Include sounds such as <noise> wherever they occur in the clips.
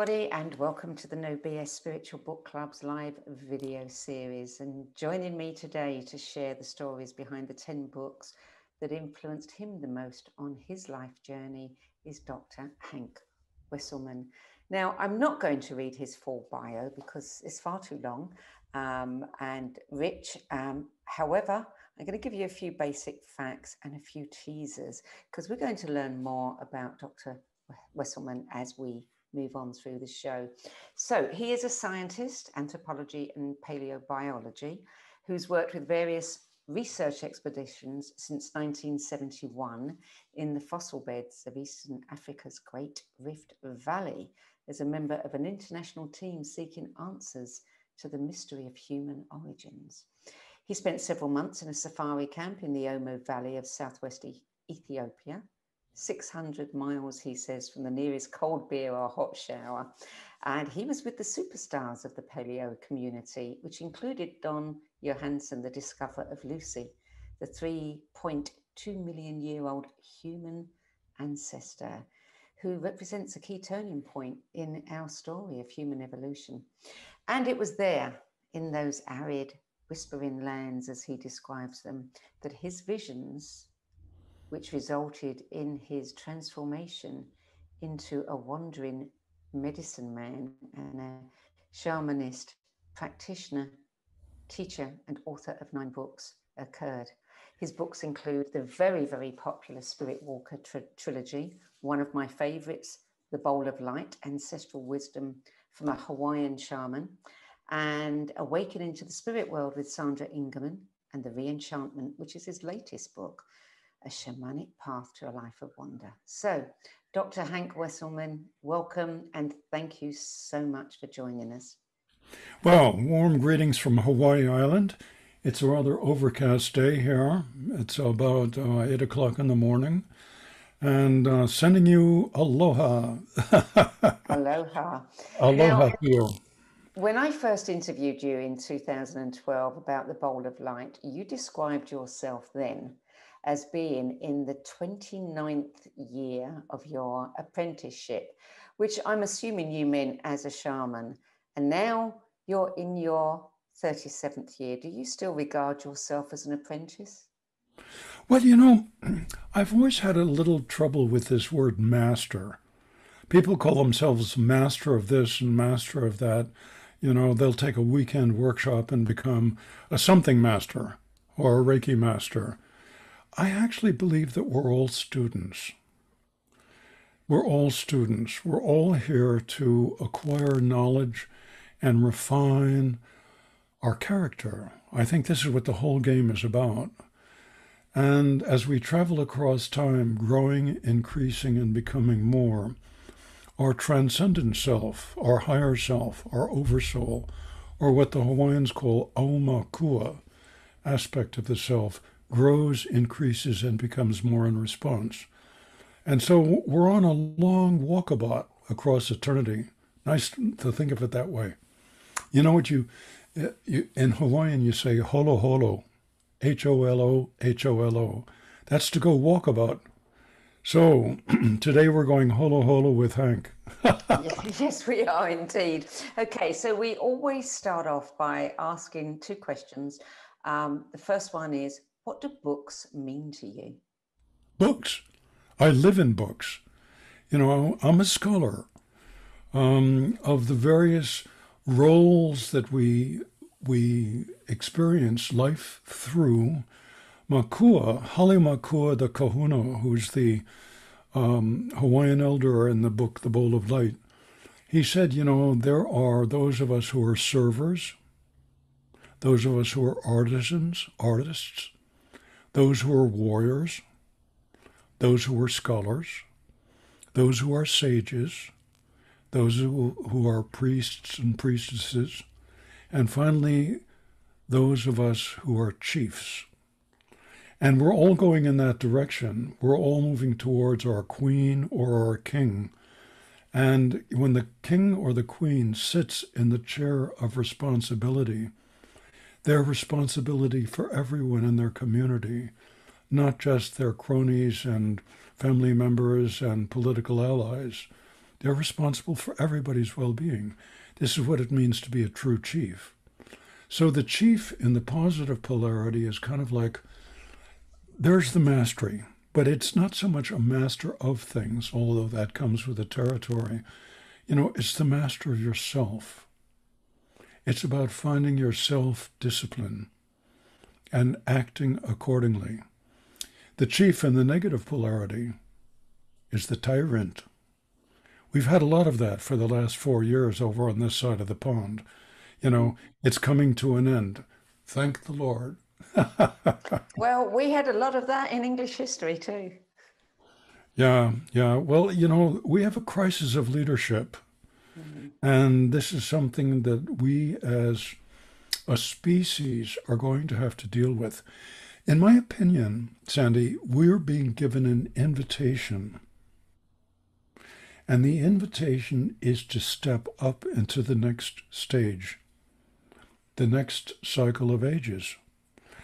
everybody, and welcome to the No BS Spiritual Book Club's live video series. And joining me today to share the stories behind the 10 books that influenced him the most on his life journey is Dr. Hank Wesselman. Now, I'm not going to read his full bio because it's far too long um, and rich. Um, however, I'm going to give you a few basic facts and a few teasers because we're going to learn more about Dr. Wesselman as we move on through the show. So, he is a scientist, anthropology and paleobiology, who's worked with various research expeditions since 1971 in the fossil beds of Eastern Africa's Great Rift Valley as a member of an international team seeking answers to the mystery of human origins. He spent several months in a safari camp in the Omo Valley of southwest Ethiopia, 600 miles, he says, from the nearest cold beer or hot shower. And he was with the superstars of the paleo community, which included Don Johanson, the discoverer of Lucy, the 3.2 million year old human ancestor who represents a key turning point in our story of human evolution. And it was there, in those arid whispering lands, as he describes them, that his visions, which resulted in his transformation into a wandering medicine man and a shamanist, practitioner, teacher, and author of nine books, occurred. His books include the very, very popular Spirit Walker tr- trilogy, one of my favorites, The Bowl of Light Ancestral Wisdom from a Hawaiian Shaman, and Awakening to the Spirit World with Sandra Ingerman and The Reenchantment, which is his latest book, A Shamanic Path to a Life of Wonder. So, Dr. Hank Wesselman, welcome and thank you so much for joining us. Well, warm greetings from Hawaii Island. It's a rather overcast day here. It's about uh, 8 o'clock in the morning. And uh, sending you aloha. <laughs> aloha. Aloha now, here. When I first interviewed you in 2012 about the bowl of light, you described yourself then as being in the 29th year of your apprenticeship, which I'm assuming you meant as a shaman. And now you're in your 37th year. Do you still regard yourself as an apprentice? Well, you know, <clears throat> I've always had a little trouble with this word master. People call themselves master of this and master of that. You know, they'll take a weekend workshop and become a something master or a Reiki master. I actually believe that we're all students. We're all students. We're all here to acquire knowledge and refine our character. I think this is what the whole game is about. And as we travel across time, growing, increasing, and becoming more, our transcendent self, our higher self, our oversoul, or what the Hawaiians call aumakua aspect of the self, grows, increases, and becomes more in response. And so we're on a long walkabout across eternity. Nice to think of it that way. You know what you, you in Hawaiian you say holo holo, H O L O H O L O. That's to go walkabout so <clears throat> today we're going holo holo with Hank. <laughs> yes, we are indeed. Okay, so we always start off by asking two questions. Um, the first one is What do books mean to you? Books. I live in books. You know, I'm a scholar um, of the various roles that we we experience life through Makua, Hale Makua the Kahuna, who's the um, Hawaiian elder in the book The Bowl of Light, he said, you know, there are those of us who are servers, those of us who are artisans, artists, those who are warriors, those who are scholars, those who are sages, those who, who are priests and priestesses, and finally, those of us who are chiefs. And we're all going in that direction. We're all moving towards our queen or our king. And when the king or the queen sits in the chair of responsibility, their responsibility for everyone in their community, not just their cronies and family members and political allies, They're responsible for everybody's well being. This is what it means to be a true chief. So the chief in the positive polarity is kind of like there's the mastery, but it's not so much a master of things, although that comes with the territory. You know, it's the master of yourself. It's about finding your self discipline and acting accordingly. The chief in the negative polarity is the tyrant. We've had a lot of that for the last four years over on this side of the pond. You know, it's coming to an end. Thank the Lord. <laughs> well, we had a lot of that in English history too. Yeah, yeah. Well, you know, we have a crisis of leadership. And this is something that we as a species are going to have to deal with. In my opinion, Sandy, we're being given an invitation and the invitation is to step up into the next stage, the next cycle of ages.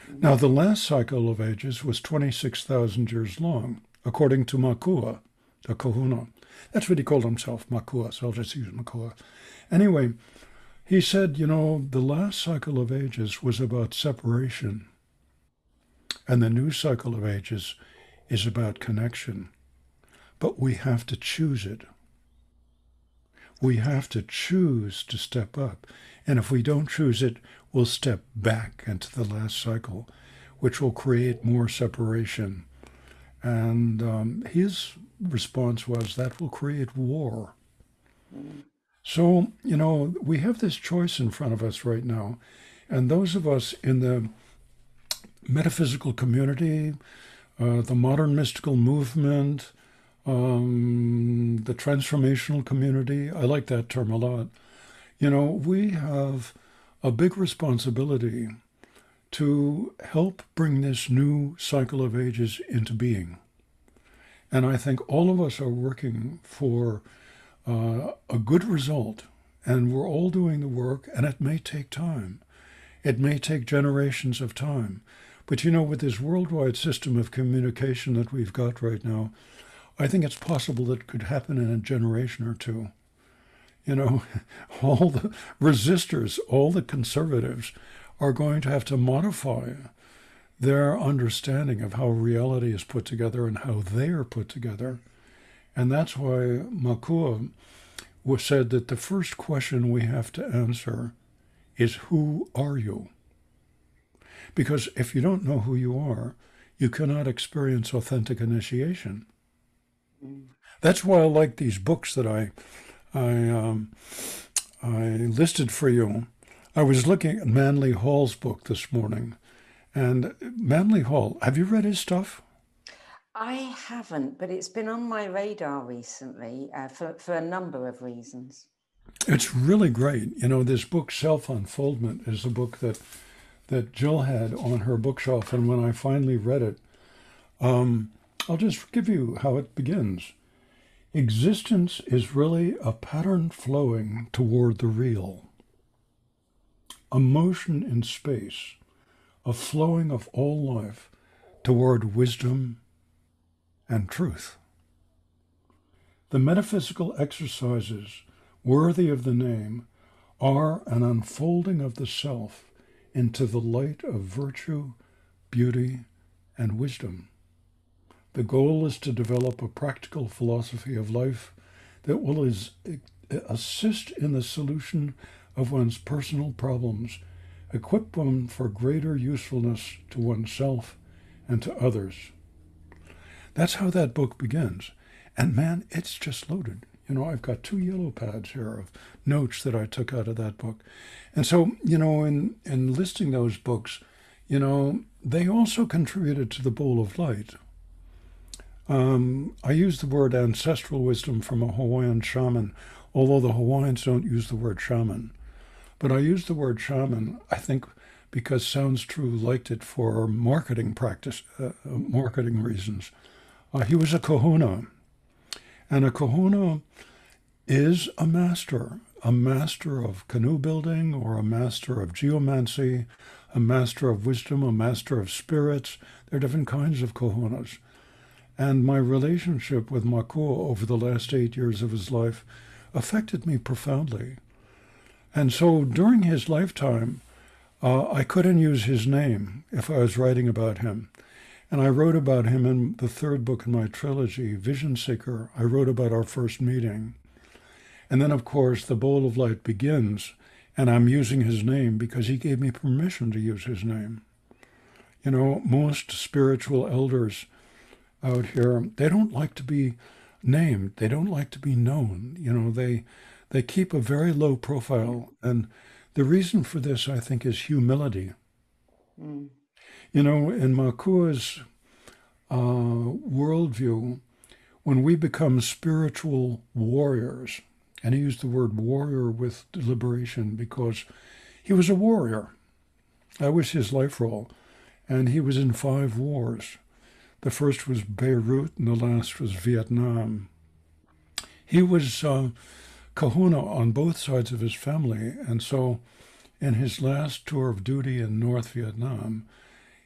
Now, the last cycle of ages was 26,000 years long, according to Makua, the kahuna. That's what he called himself, Makua, so I'll just use Makua. Anyway, he said, you know, the last cycle of ages was about separation, and the new cycle of ages is about connection. But we have to choose it. We have to choose to step up. And if we don't choose it, we'll step back into the last cycle, which will create more separation. And um, his response was that will create war. So, you know, we have this choice in front of us right now. And those of us in the metaphysical community, uh, the modern mystical movement, um, the transformational community. I like that term a lot. You know, we have a big responsibility to help bring this new cycle of ages into being. And I think all of us are working for uh, a good result, and we're all doing the work, and it may take time. It may take generations of time. But you know, with this worldwide system of communication that we've got right now, I think it's possible that it could happen in a generation or two. You know, <laughs> all the resistors, all the conservatives are going to have to modify their understanding of how reality is put together and how they are put together. And that's why Makua was said that the first question we have to answer is who are you? Because if you don't know who you are, you cannot experience authentic initiation. That's why I like these books that I I um, I listed for you. I was looking at Manly Hall's book this morning, and Manly Hall. Have you read his stuff? I haven't, but it's been on my radar recently uh, for for a number of reasons. It's really great. You know, this book, Self Unfoldment, is a book that that Jill had on her bookshelf, and when I finally read it, um, I'll just give you how it begins. Existence is really a pattern flowing toward the real, a motion in space, a flowing of all life toward wisdom and truth. The metaphysical exercises worthy of the name are an unfolding of the self into the light of virtue, beauty, and wisdom. The goal is to develop a practical philosophy of life that will is, eh, assist in the solution of one's personal problems, equip one for greater usefulness to oneself and to others. That's how that book begins. And man, it's just loaded. You know, I've got two yellow pads here of notes that I took out of that book. And so, you know, in, in listing those books, you know, they also contributed to the Bowl of Light, um, I use the word ancestral wisdom from a Hawaiian shaman, although the Hawaiians don't use the word shaman. But I use the word shaman, I think, because Sounds True liked it for marketing practice, uh, uh, marketing reasons. Uh, he was a kahuna. And a kahuna is a master, a master of canoe building or a master of geomancy, a master of wisdom, a master of spirits. There are different kinds of kahunas. And my relationship with Makua over the last eight years of his life affected me profoundly. And so during his lifetime, uh, I couldn't use his name if I was writing about him. And I wrote about him in the third book in my trilogy, Vision Seeker. I wrote about our first meeting. And then, of course, The Bowl of Light begins, and I'm using his name because he gave me permission to use his name. You know, most spiritual elders out here, they don't like to be named. They don't like to be known. You know, they they keep a very low profile. And the reason for this, I think, is humility. Mm. You know, in Makua's uh, worldview, when we become spiritual warriors, and he used the word warrior with deliberation because he was a warrior. That was his life role. And he was in five wars. The first was Beirut, and the last was Vietnam. He was uh, kahuna on both sides of his family, and so in his last tour of duty in North Vietnam,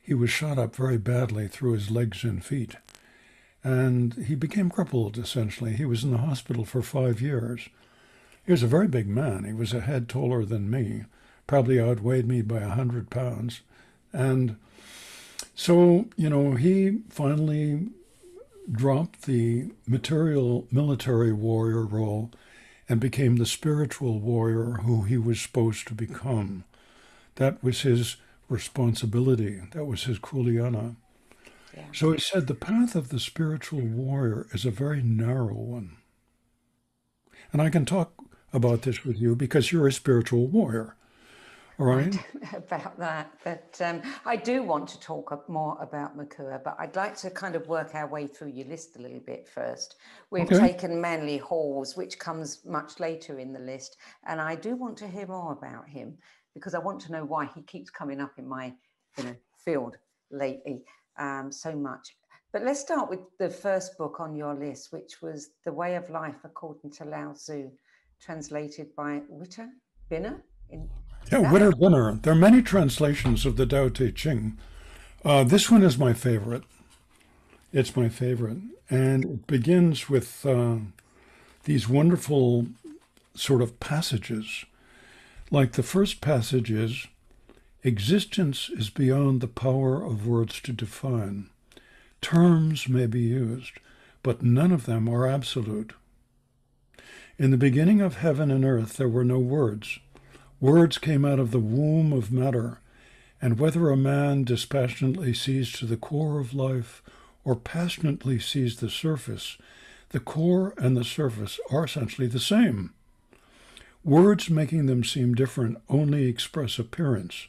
he was shot up very badly through his legs and feet. And he became crippled, essentially. He was in the hospital for five years. He was a very big man. He was a head taller than me, probably outweighed me by a hundred pounds. And so, you know, he finally dropped the material military warrior role and became the spiritual warrior who he was supposed to become. That was his responsibility. That was his kuleana. Yeah. So he said the path of the spiritual warrior is a very narrow one. And I can talk about this with you because you're a spiritual warrior. Right. about that, but um, I do want to talk more about Makua, but I'd like to kind of work our way through your list a little bit first. We've okay. taken Manly Halls, which comes much later in the list, and I do want to hear more about him because I want to know why he keeps coming up in my you know field lately um, so much. But let's start with the first book on your list, which was The Way of Life According to Lao Tzu, translated by Witter Bynner. In, yeah, Witter Bynner. There are many translations of the Tao Te Ching. Uh, this one is my favorite. It's my favorite. And it begins with uh, these wonderful sort of passages like the first passage is, existence is beyond the power of words to define. Terms may be used, but none of them are absolute. In the beginning of heaven and earth there were no words. Words came out of the womb of matter, and whether a man dispassionately sees to the core of life or passionately sees the surface, the core and the surface are essentially the same. Words making them seem different only express appearance.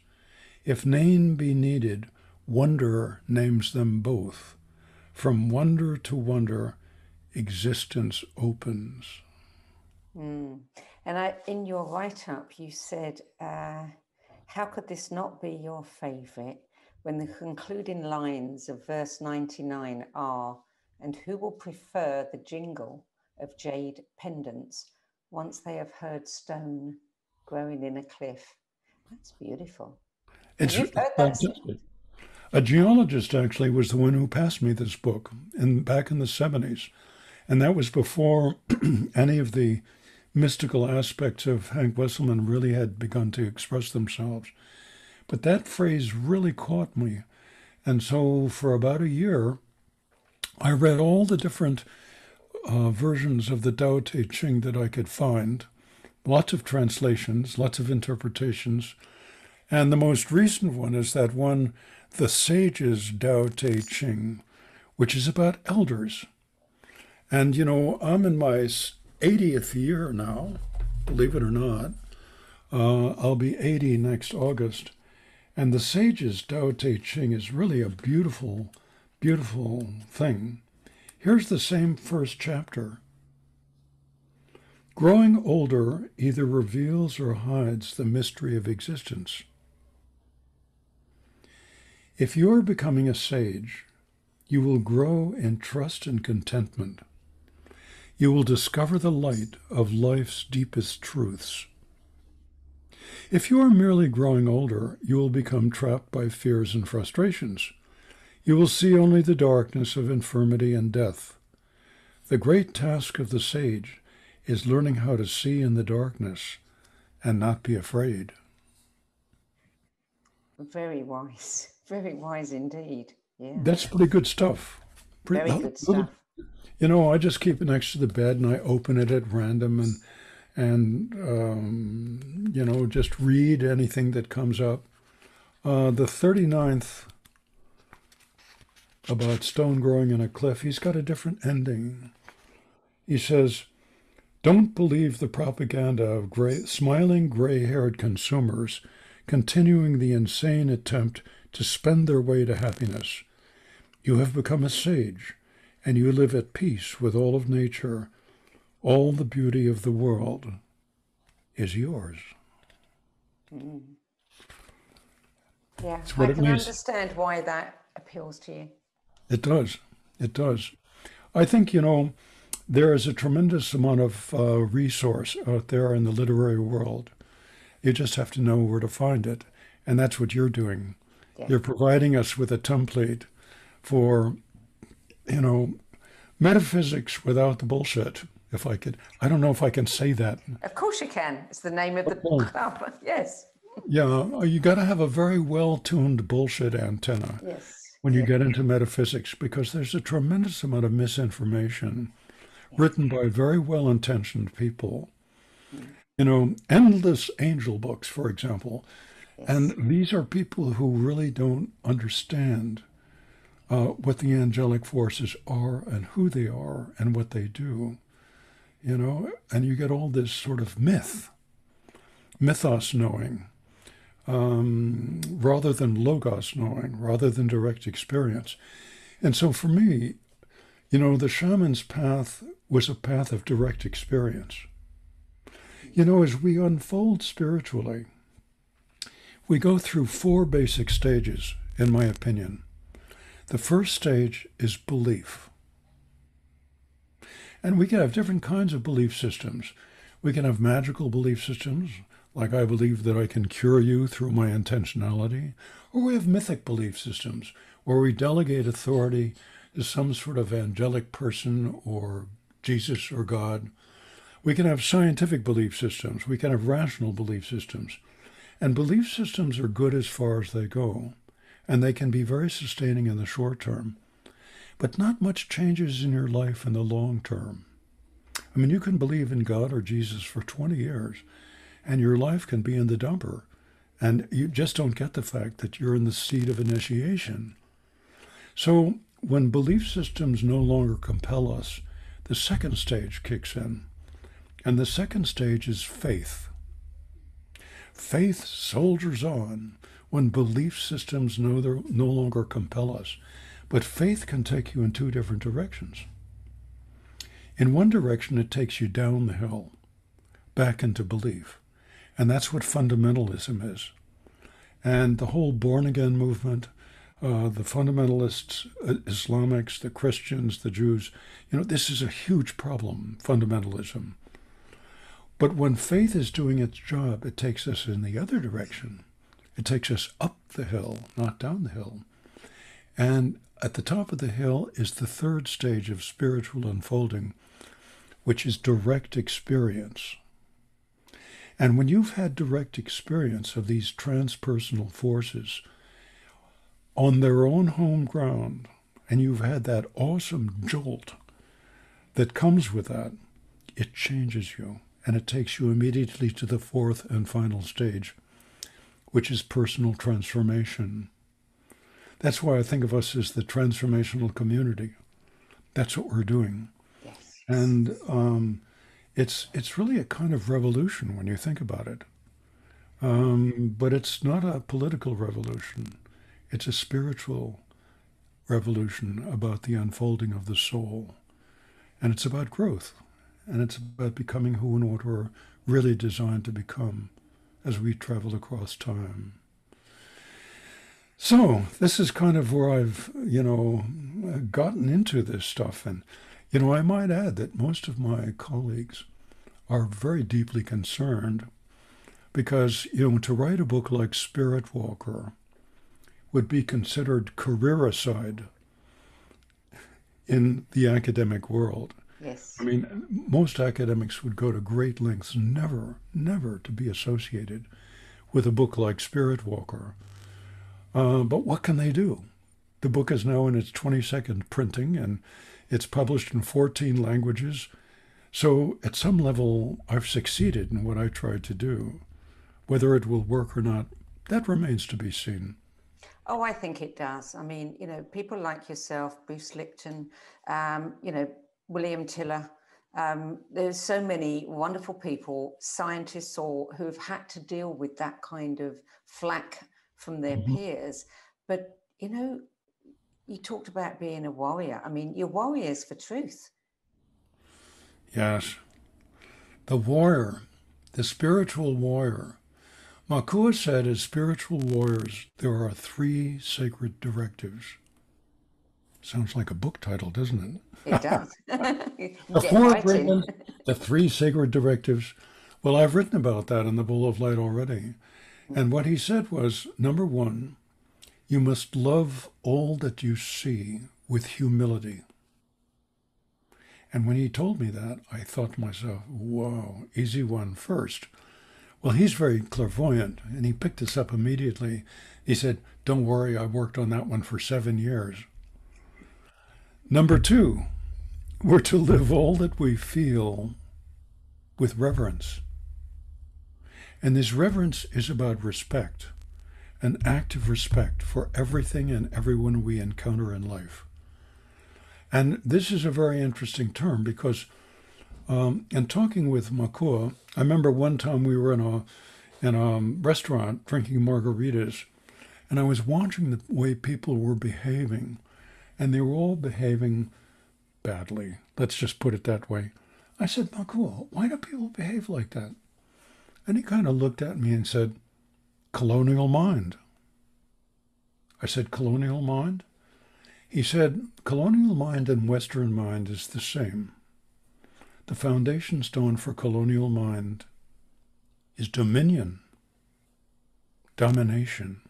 If name be needed, wonder names them both. From wonder to wonder, existence opens. Mm. And I, in your write up, you said, uh, How could this not be your favorite when the concluding lines of verse 99 are, And who will prefer the jingle of jade pendants once they have heard stone growing in a cliff. That's beautiful. It's A geologist actually was the one who passed me this book in back in the 70s. And that was before <clears throat> any of the mystical aspects of Hank Wesselman really had begun to express themselves. But that phrase really caught me. And so for about a year, I read all the different uh, versions of the Tao Te Ching that I could find, lots of translations, lots of interpretations. And the most recent one is that one, The Sages Tao Te Ching, which is about elders. And, you know, I'm in my 80th year now, believe it or not. Uh, I'll be 80 next August. And the Sages Tao Te Ching is really a beautiful, beautiful thing. Here's the same first chapter. Growing older either reveals or hides the mystery of existence. If you are becoming a sage, you will grow in trust and contentment. You will discover the light of life's deepest truths. If you are merely growing older, you will become trapped by fears and frustrations. You will see only the darkness of infirmity and death. The great task of the sage is learning how to see in the darkness and not be afraid. Very wise. <laughs> Very wise indeed. Yeah. That's pretty good stuff. Pretty, Very good little, stuff. You know, I just keep it next to the bed and I open it at random and and um, you know just read anything that comes up. Uh, the 39th about stone growing in a cliff, he's got a different ending. He says, Don't believe the propaganda of gray, smiling gray haired consumers continuing the insane attempt to spend their way to happiness. You have become a sage, and you live at peace with all of nature. All the beauty of the world is yours. Mm. Yeah, I can understand why that appeals to you. It does. It does. I think, you know, there is a tremendous amount of uh, resource out there in the literary world. You just have to know where to find it. And that's what you're doing. Yeah. You're providing us with a template for, you know, metaphysics without the bullshit. If I could, I don't know if I can say that. Of course you can. It's the name of the oh. club. <laughs> Yes. Yeah, you got to have a very well tuned bullshit antenna. Yes. When you get into metaphysics, because there's a tremendous amount of misinformation written by very well intentioned people. Mm. You know, endless angel books, for example. And these are people who really don't understand uh, what the angelic forces are and who they are and what they do. You know, and you get all this sort of myth, mythos knowing, um, rather than logos knowing, rather than direct experience. And so for me, you know, the shaman's path was a path of direct experience. You know, as we unfold spiritually, we go through four basic stages, in my opinion. The first stage is belief. And we can have different kinds of belief systems. We can have magical belief systems, like I believe that I can cure you through my intentionality, or we have mythic belief systems, where we delegate authority to some sort of angelic person or Jesus or God. We can have scientific belief systems. We can have rational belief systems. And belief systems are good as far as they go, and they can be very sustaining in the short term. But not much changes in your life in the long term. I mean, you can believe in God or Jesus for 20 years, and your life can be in the dumper, and you just don't get the fact that you're in the seat of initiation. So, when belief systems no longer compel us, the second stage kicks in. And the second stage is faith. Faith soldiers on when belief systems no, no longer compel us. But faith can take you in two different directions. In one direction, it takes you down the hill, back into belief. And that's what fundamentalism is. And the whole born again movement, uh, the fundamentalists, uh, Islamics, the Christians, the Jews, you know, this is a huge problem, fundamentalism. But when faith is doing its job, it takes us in the other direction. It takes us up the hill, not down the hill. And at the top of the hill is the third stage of spiritual unfolding, which is direct experience. And when you've had direct experience of these transpersonal forces on their own home ground, and you've had that awesome jolt that comes with that, it changes you and it takes you immediately to the fourth and final stage, which is personal transformation. That's why I think of us as the transformational community. That's what we're doing. Yes. And um, it's it's really a kind of revolution when you think about it. Um, but it's not a political revolution. It's a spiritual revolution about the unfolding of the soul. And it's about growth and it's about becoming who and what we're really designed to become as we travel across time. So, this is kind of where I've, you know, gotten into this stuff. And, you know, I might add that most of my colleagues are very deeply concerned because, you know, to write a book like Spirit Walker, would be considered careericide in the academic world. Yes. I mean, most academics would go to great lengths never, never to be associated with a book like Spirit Walker. Uh, but what can they do? The book is now in its 22nd printing and it's published in 14 languages. So, at some level, I've succeeded in what I tried to do. Whether it will work or not, that remains to be seen. Oh, I think it does. I mean, you know, people like yourself, Bruce Lipton, um, you know, William Tiller. Um, there's so many wonderful people, scientists, or who have had to deal with that kind of flack from their mm-hmm. peers. But you know, you talked about being a warrior. I mean, you're warriors for truth. Yes, the warrior, the spiritual warrior. Makua said, as spiritual warriors, there are three sacred directives. Sounds like a book title, doesn't it? It does. <laughs> <laughs> the four agreements, the three sacred directives. Well, I've written about that in the Bowl of Light already. And what he said was number one, you must love all that you see with humility. And when he told me that, I thought to myself, whoa, easy one first. Well, he's very clairvoyant, and he picked this up immediately. He said, Don't worry, I worked on that one for seven years. Number two, we're to live all that we feel with reverence. And this reverence is about respect, an act of respect for everything and everyone we encounter in life. And this is a very interesting term because, um, in talking with Makua, I remember one time we were in a in a restaurant drinking margaritas, and I was watching the way people were behaving and they were all behaving badly. Let's just put it that way. I said, Makua, why do people behave like that? And he kind of looked at me and said, colonial mind. I said, colonial mind? He said, colonial mind and Western mind is the same. The foundation stone for colonial mind is dominion, domination.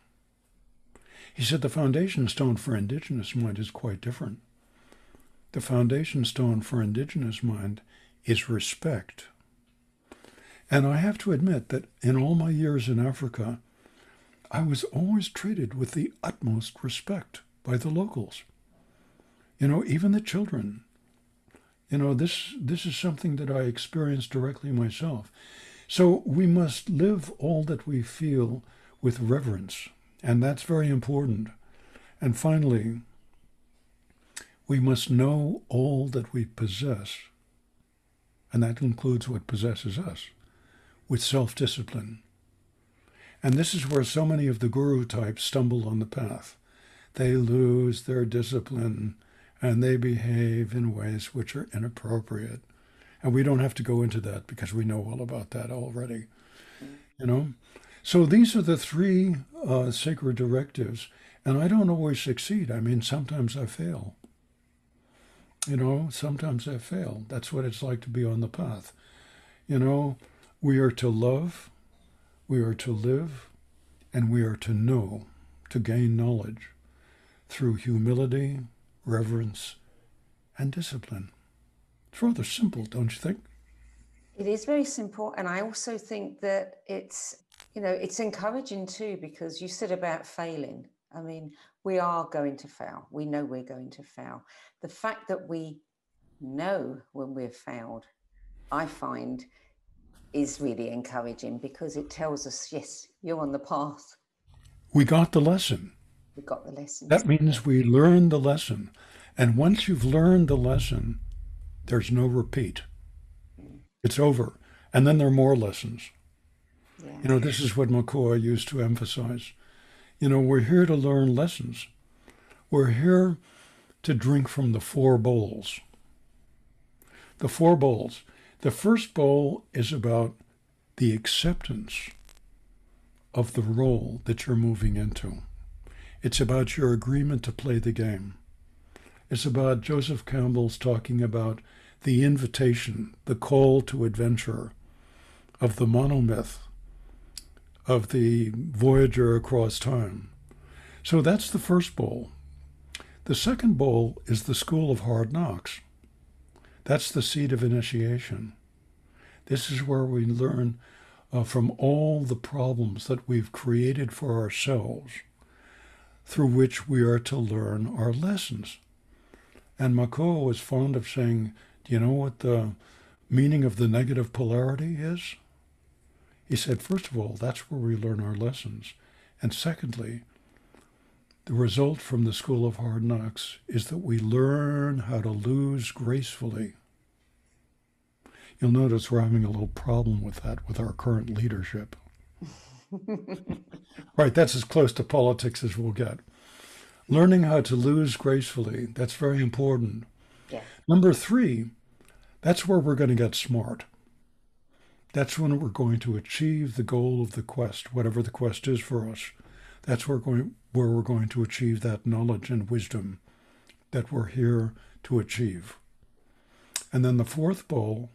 He said the foundation stone for indigenous mind is quite different. The foundation stone for indigenous mind is respect. And I have to admit that in all my years in Africa, I was always treated with the utmost respect by the locals. You know, even the children. You know, this this is something that I experienced directly myself. So we must live all that we feel with reverence. And that's very important. And finally, we must know all that we possess, and that includes what possesses us, with self discipline. And this is where so many of the guru types stumble on the path. They lose their discipline and they behave in ways which are inappropriate. And we don't have to go into that because we know all about that already. You know? So these are the three uh, sacred directives, and I don't always succeed. I mean, sometimes I fail. You know, sometimes I fail. That's what it's like to be on the path. You know, we are to love, we are to live, and we are to know, to gain knowledge through humility, reverence, and discipline. It's rather simple, don't you think? It is very simple. And I also think that it's you know, it's encouraging too because you said about failing. I mean, we are going to fail. We know we're going to fail. The fact that we know when we've failed, I find, is really encouraging because it tells us, yes, you're on the path. We got the lesson. We got the lesson. That means we learned the lesson. And once you've learned the lesson, there's no repeat. Mm. It's over. And then there are more lessons. Yeah. You know, this is what Makua used to emphasize. You know, we're here to learn lessons. We're here to drink from the four bowls. The four bowls. The first bowl is about the acceptance of the role that you're moving into. It's about your agreement to play the game. It's about Joseph Campbell's talking about the invitation, the call to adventure of the monomyth of the Voyager across time. So that's the first bowl. The second bowl is the school of hard knocks. That's the seat of initiation. This is where we learn uh, from all the problems that we've created for ourselves through which we are to learn our lessons. And Makua was fond of saying, Do you know what the meaning of the negative polarity is? He said, First of all, that's where we learn our lessons. And secondly, the result from the School of Hard Knocks is that we learn how to lose gracefully. You'll notice we're having a little problem with that with our current leadership. <laughs> right, that's as close to politics as we'll get. Learning how to lose gracefully, that's very important. Yeah. Number three, that's where we're going to get smart. That's when we're going to achieve the goal of the quest, whatever the quest is for us. That's where, we're going, where we're going to achieve that knowledge and wisdom that we're here to achieve. And then the fourth bowl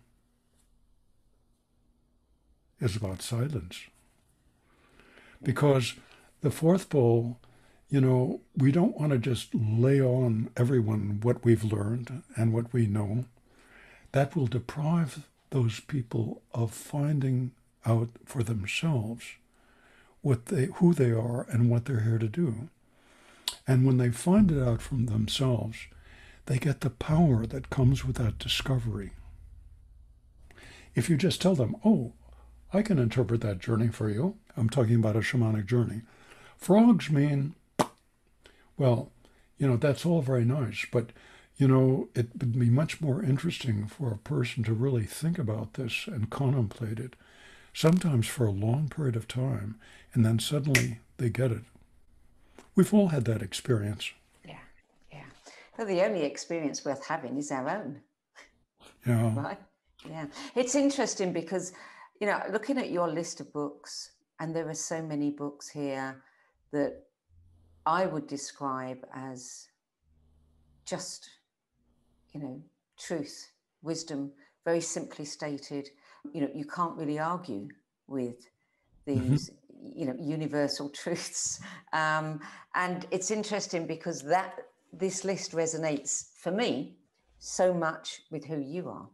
is about silence. Because the fourth bowl, you know, we don't want to just lay on everyone what we've learned and what we know. That will deprive those people of finding out for themselves what they who they are and what they're here to do. And when they find it out from themselves, they get the power that comes with that discovery. If you just tell them, oh, I can interpret that journey for you. I'm talking about a shamanic journey. Frogs mean, well, you know, that's all very nice, but, you know, it would be much more interesting for a person to really think about this and contemplate it, sometimes for a long period of time, and then suddenly they get it. We've all had that experience. Yeah, yeah. Well, the only experience worth having is our own. Yeah. <laughs> Right? Yeah. It's interesting because you know, looking at your list of books, and there are so many books here that I would describe as just, you know, truth, wisdom, very simply stated. You know, you can't really argue with these, mm-hmm. you know, universal truths. Um, and it's interesting because that this list resonates for me so much with who you are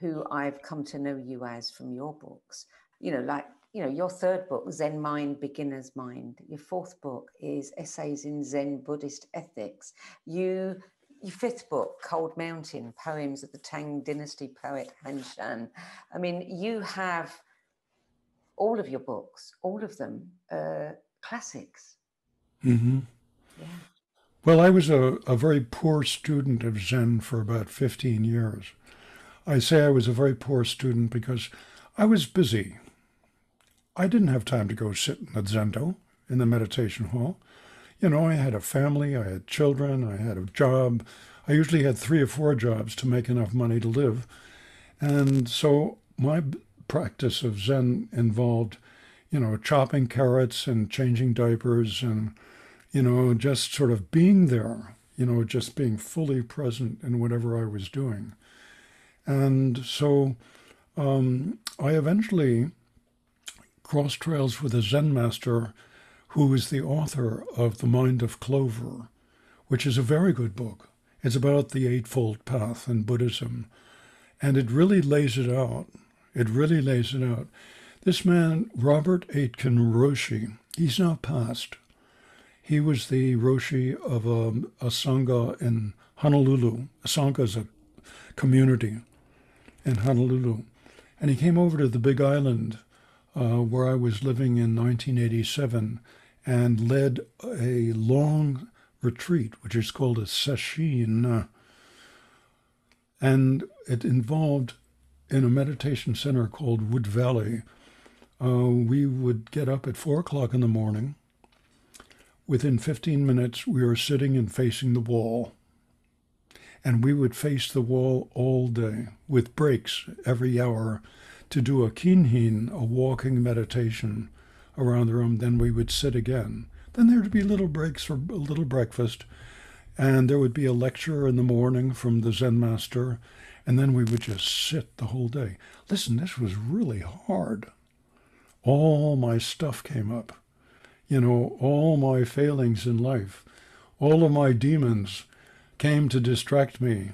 who I've come to know you as from your books. You know, like, you know, your third book, Zen Mind, Beginner's Mind. Your fourth book is Essays in Zen Buddhist Ethics. You your fifth book, Cold Mountain, Poems of the Tang Dynasty poet Han Shan. I mean, you have all of your books, all of them, uh, classics. Mm-hmm. Yeah. Well, I was a, a very poor student of Zen for about 15 years. I say I was a very poor student because I was busy. I didn't have time to go sit in the zendo in the meditation hall. You know, I had a family, I had children, I had a job. I usually had three or four jobs to make enough money to live. And so my practice of Zen involved, you know, chopping carrots and changing diapers and, you know, just sort of being there, you know, just being fully present in whatever I was doing. And so um, I eventually crossed trails with a Zen master who is the author of The Mind of Clover, which is a very good book. It's about the Eightfold Path in Buddhism. And it really lays it out. It really lays it out. This man, Robert Aitken Roshi, he's now passed. He was the Roshi of a, a Sangha in Honolulu. A Sangha is a community in Honolulu. And he came over to the Big Island uh, where I was living in 1987 and led a long retreat, which is called a sesshin. And it involved, in a meditation center called Wood Valley, uh, we would get up at four o'clock in the morning. Within 15 minutes, we were sitting and facing the wall and we would face the wall all day with breaks every hour to do a kinhin, a walking meditation around the room. Then we would sit again. Then there would be little breaks for a little breakfast, and there would be a lecture in the morning from the Zen master, and then we would just sit the whole day. Listen, this was really hard. All my stuff came up. You know, all my failings in life, all of my demons came to distract me.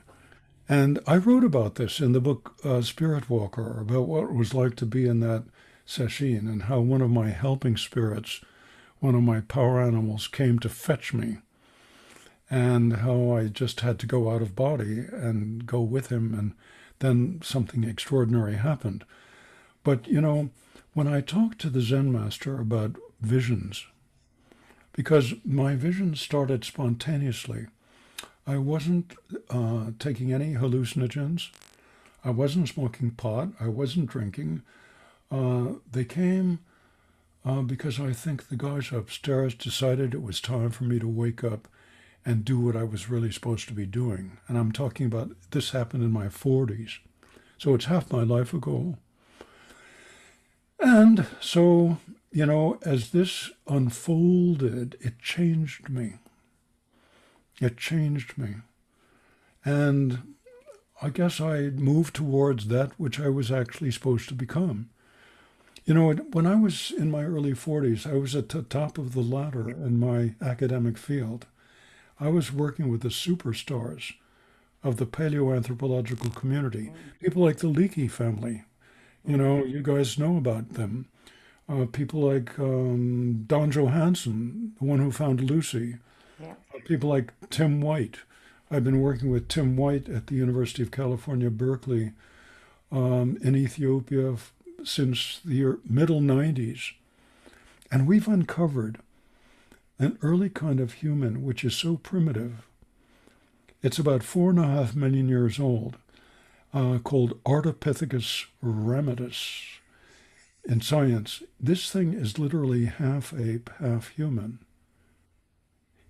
And I wrote about this in the book uh, Spirit Walker, about what it was like to be in that sesshin and how one of my helping spirits, one of my power animals, came to fetch me and how I just had to go out of body and go with him, and then something extraordinary happened. But, you know, when I talked to the Zen master about visions, because my visions started spontaneously, I wasn't uh, taking any hallucinogens. I wasn't smoking pot. I wasn't drinking. Uh, they came uh, because I think the guys upstairs decided it was time for me to wake up and do what I was really supposed to be doing. And I'm talking about this happened in my 40s. So it's half my life ago. And so, you know, as this unfolded, it changed me. It changed me. And I guess I moved towards that which I was actually supposed to become. You know, when I was in my early 40s, I was at the top of the ladder in my academic field. I was working with the superstars of the paleoanthropological community, people like the Leakey family. You know, you guys know about them. Uh, people like um, Don Johanson, the one who found Lucy. Yeah. Uh, people like Tim White. I've been working with Tim White at the University of California, Berkeley, um, in Ethiopia since the middle 90s. And we've uncovered an early kind of human which is so primitive. It's about four and a half million years old, uh, called Ardipithecus ramidus. In science, this thing is literally half ape, half human.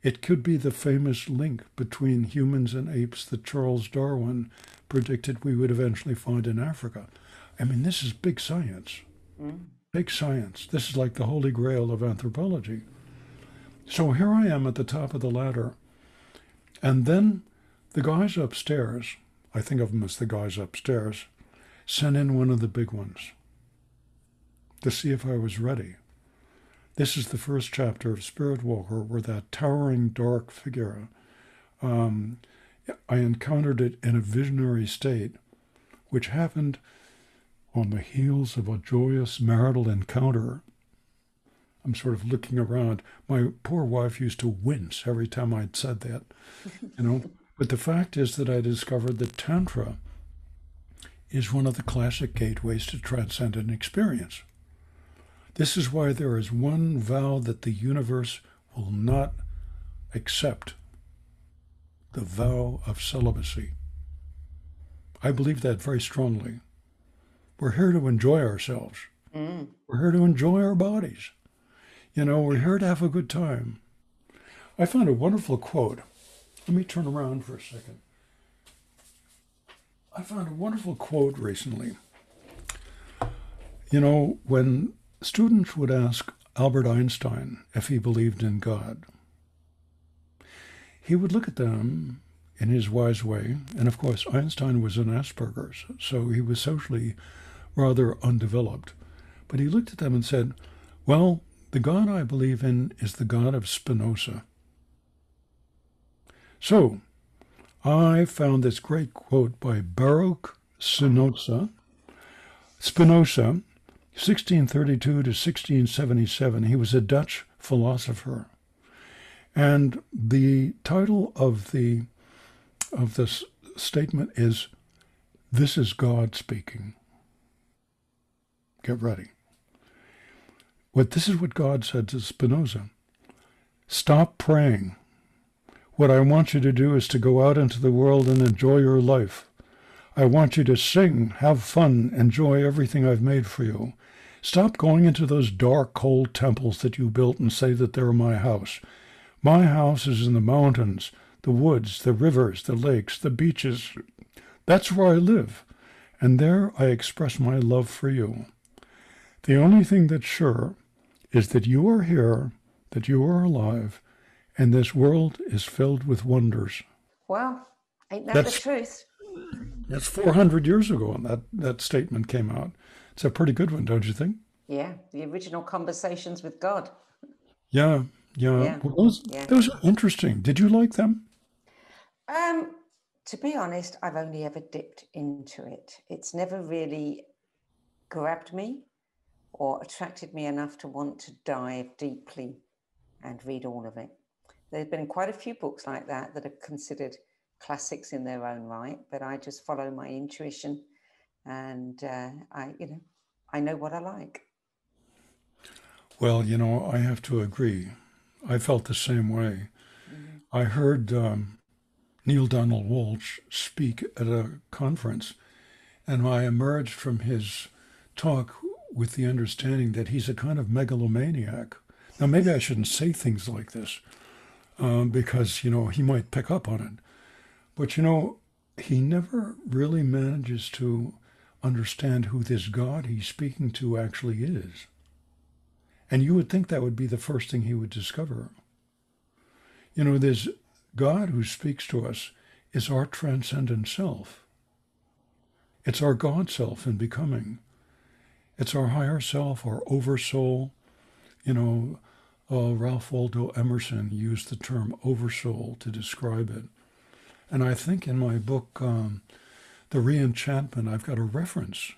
It could be the famous link between humans and apes that Charles Darwin predicted we would eventually find in Africa. I mean, this is big science. Mm. Big science. This is like the holy grail of anthropology. So here I am at the top of the ladder. And then the guys upstairs, I think of them as the guys upstairs, sent in one of the big ones to see if I was ready. This is the first chapter of Spirit Walker, where that towering dark figure, um, I encountered it in a visionary state, which happened on the heels of a joyous marital encounter I'm sort of looking around. My poor wife used to wince every time I'd said that, you know. <laughs> but the fact is that I discovered that Tantra is one of the classic gateways to transcendent experience. This is why there is one vow that the universe will not accept the vow of celibacy. I believe that very strongly. We're here to enjoy ourselves. Mm. We're here to enjoy our bodies. You know, we're here to have a good time. I found a wonderful quote. Let me turn around for a second. I found a wonderful quote recently. You know, when students would ask Albert Einstein if he believed in God, he would look at them in his wise way. And of course, Einstein was an Asperger's, so he was socially rather undeveloped. But he looked at them and said, Well, the God I believe in is the God of Spinoza. So, I found this great quote by Baruch Spinoza. Spinoza, 1632 to 1677. He was a Dutch philosopher. And the title of the of this statement is This is God speaking. Get ready. What this is what God said to Spinoza. Stop praying. What I want you to do is to go out into the world and enjoy your life. I want you to sing, have fun, enjoy everything I've made for you. Stop going into those dark, cold temples that you built and say that they're my house. My house is in the mountains, the woods, the rivers, the lakes, the beaches. That's where I live, and there I express my love for you. The only thing that's sure is that you are here, that you are alive, and this world is filled with wonders. Well, ain't that that's, the truth? That's 400 years ago, and that, that statement came out. It's a pretty good one, don't you think? Yeah, the original conversations with God. Yeah, yeah. Yeah, Well, those yeah. those are interesting. Did you like them? Um, to be honest, I've only ever dipped into it. It's never really grabbed me or attracted me enough to want to dive deeply and read all of it. There have been quite a few books like that that are considered classics in their own right, but I just follow my intuition and uh, I, you know, I know what I like. Well, you know, I have to agree. I felt the same way. Mhm. I heard um, Neale Donald Walsch speak at a conference, and I emerged from his talk with the understanding that he's a kind of megalomaniac. Now, maybe I shouldn't say things like this um, because, you know, he might pick up on it. But, you know, he never really manages to understand who this God he's speaking to actually is. And you would think that would be the first thing he would discover. You know, this God who speaks to us is our transcendent self. It's our God self in becoming. It's our higher self, our oversoul. You know, uh, Ralph Waldo Emerson used the term oversoul to describe it. And I think in my book, um, The Reenchantment, I've got a reference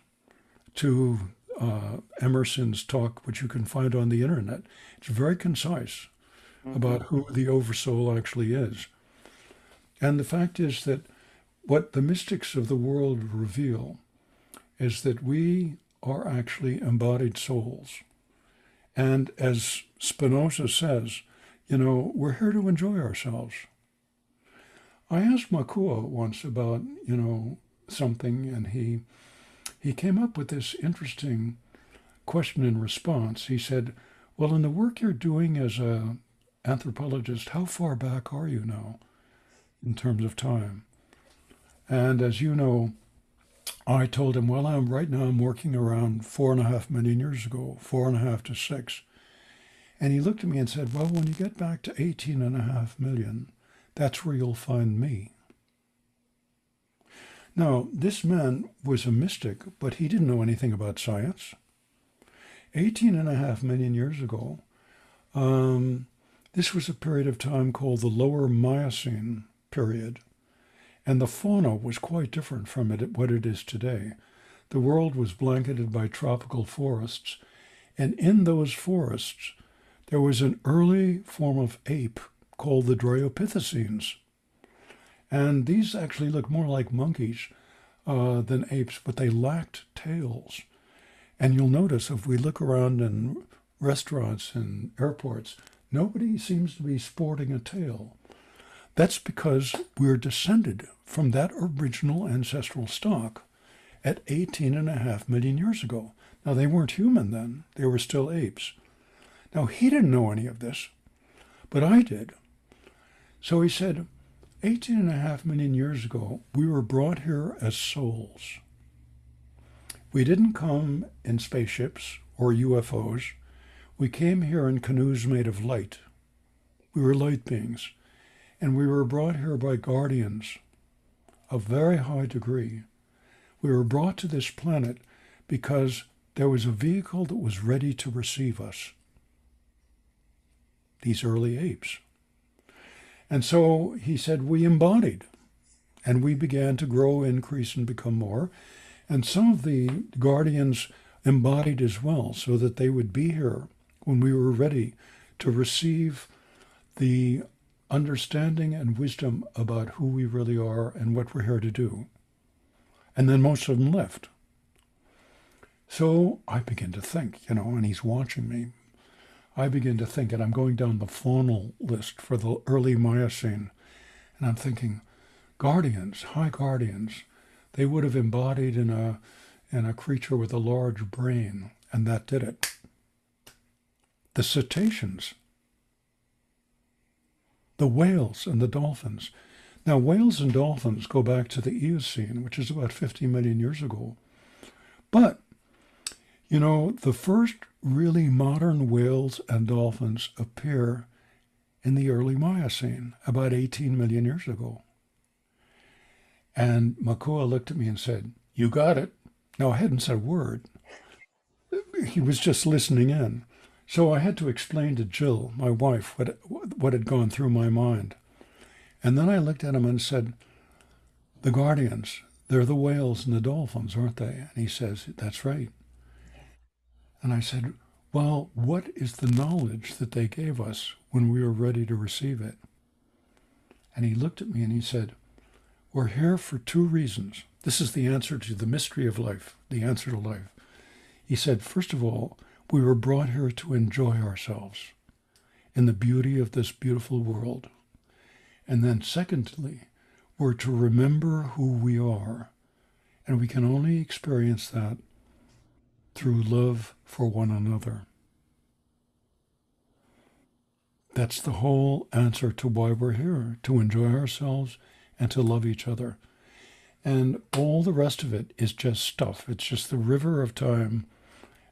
to uh, Emerson's talk, which you can find on the internet. It's very concise about who the oversoul actually is. And the fact is that what the mystics of the world reveal is that we are actually embodied souls. And as Spinoza says, you know, we're here to enjoy ourselves. I asked Makua once about, you know, something, and he he came up with this interesting question and response. He said, Well, in the work you're doing as a anthropologist, how far back are you now in terms of time? And as you know, I told him, Well, I'm right now I'm working around four and a half million years ago, four and a half to six. And he looked at me and said, Well, when you get back to 18 and a half million, that's where you'll find me. Now, this man was a mystic, but he didn't know anything about science. 18 and a half million years ago, um, this was a period of time called the Lower Miocene period, and the fauna was quite different from it, what it is today. The world was blanketed by tropical forests, and in those forests, there was an early form of ape called the Dryopithecines. And these actually look more like monkeys uh, than apes, but they lacked tails. And you'll notice if we look around in restaurants and airports, nobody seems to be sporting a tail. That's because we're descended from that original ancestral stock at 18 and a half million years ago. Now, they weren't human then, they were still apes. Now, he didn't know any of this, but I did. So he said, 18 and a half million years ago, we were brought here as souls. We didn't come in spaceships or UFOs. We came here in canoes made of light. We were light beings, and we were brought here by guardians of very high degree. We were brought to this planet because there was a vehicle that was ready to receive us. These early apes. And so he said, we embodied and we began to grow, increase, and become more. And some of the guardians embodied as well, so that they would be here when we were ready to receive the understanding and wisdom about who we really are and what we're here to do. And then most of them left. So I begin to think, you know, and he's watching me. I begin to think, and I'm going down the faunal list for the early Miocene, and I'm thinking, guardians, high guardians, they would have embodied in a in a creature with a large brain, and that did it. The cetaceans, the whales and the dolphins. Now, whales and dolphins go back to the Eocene, which is about 50 million years ago. But, you know, the first really modern whales and dolphins appear in the early Miocene, about 18 million years ago. And Makua looked at me and said, You got it. Now, I hadn't said a word. He was just listening in. So I had to explain to Jill, my wife, what, what had gone through my mind. And then I looked at him and said, The guardians, they're the whales and the dolphins, aren't they? And he says, That's right. And I said, Well, what is the knowledge that they gave us when we were ready to receive it? And he looked at me and he said, We're here for two reasons. This is the answer to the mystery of life, the answer to life. He said, First of all, we were brought here to enjoy ourselves in the beauty of this beautiful world. And then, secondly, we're to remember who we are. And we can only experience that through love for one another. That's the whole answer to why we're here to enjoy ourselves and to love each other. And all the rest of it is just stuff. It's just the river of time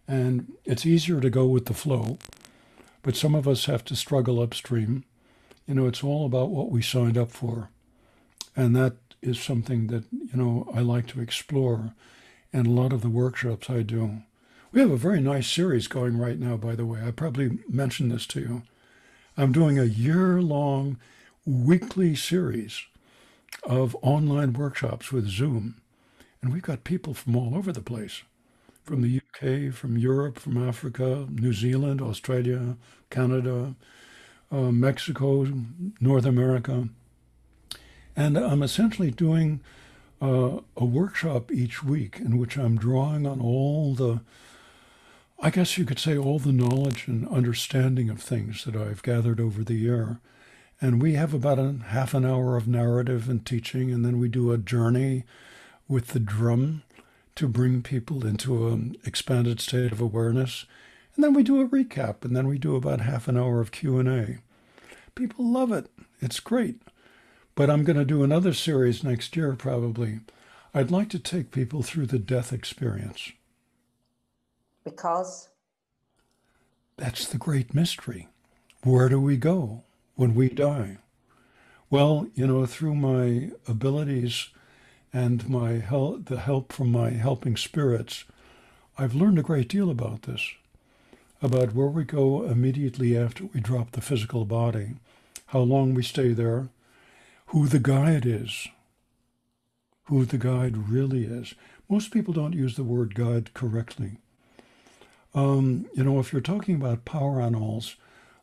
and it's easier to go with the flow, but some of us have to struggle upstream. You know, it's all about what we signed up for. And that is something that, you know, I like to explore and a lot of the workshops I do. We have a very nice series going right now, by the way. I probably mentioned this to you. I'm doing a year long weekly series of online workshops with Zoom. And we've got people from all over the place from the UK, from Europe, from Africa, New Zealand, Australia, Canada, uh, Mexico, North America. And I'm essentially doing uh, a workshop each week in which I'm drawing on all the, I guess you could say, all the knowledge and understanding of things that I've gathered over the year. And we have about a half an hour of narrative and teaching, and then we do a journey with the drum to bring people into an um, expanded state of awareness. And then we do a recap, and then we do about half an hour of Q&A. People love it. It's great. But I'm going to do another series next year, probably. I'd like to take people through the death experience. Because? That's the great mystery. Where do we go when we die? Well, you know, through my abilities and my help, the help from my helping spirits, I've learned a great deal about this, about where we go immediately after we drop the physical body, how long we stay there, who the guide is, who the guide really is. Most people don't use the word guide correctly. Um, you know, if you're talking about power animals,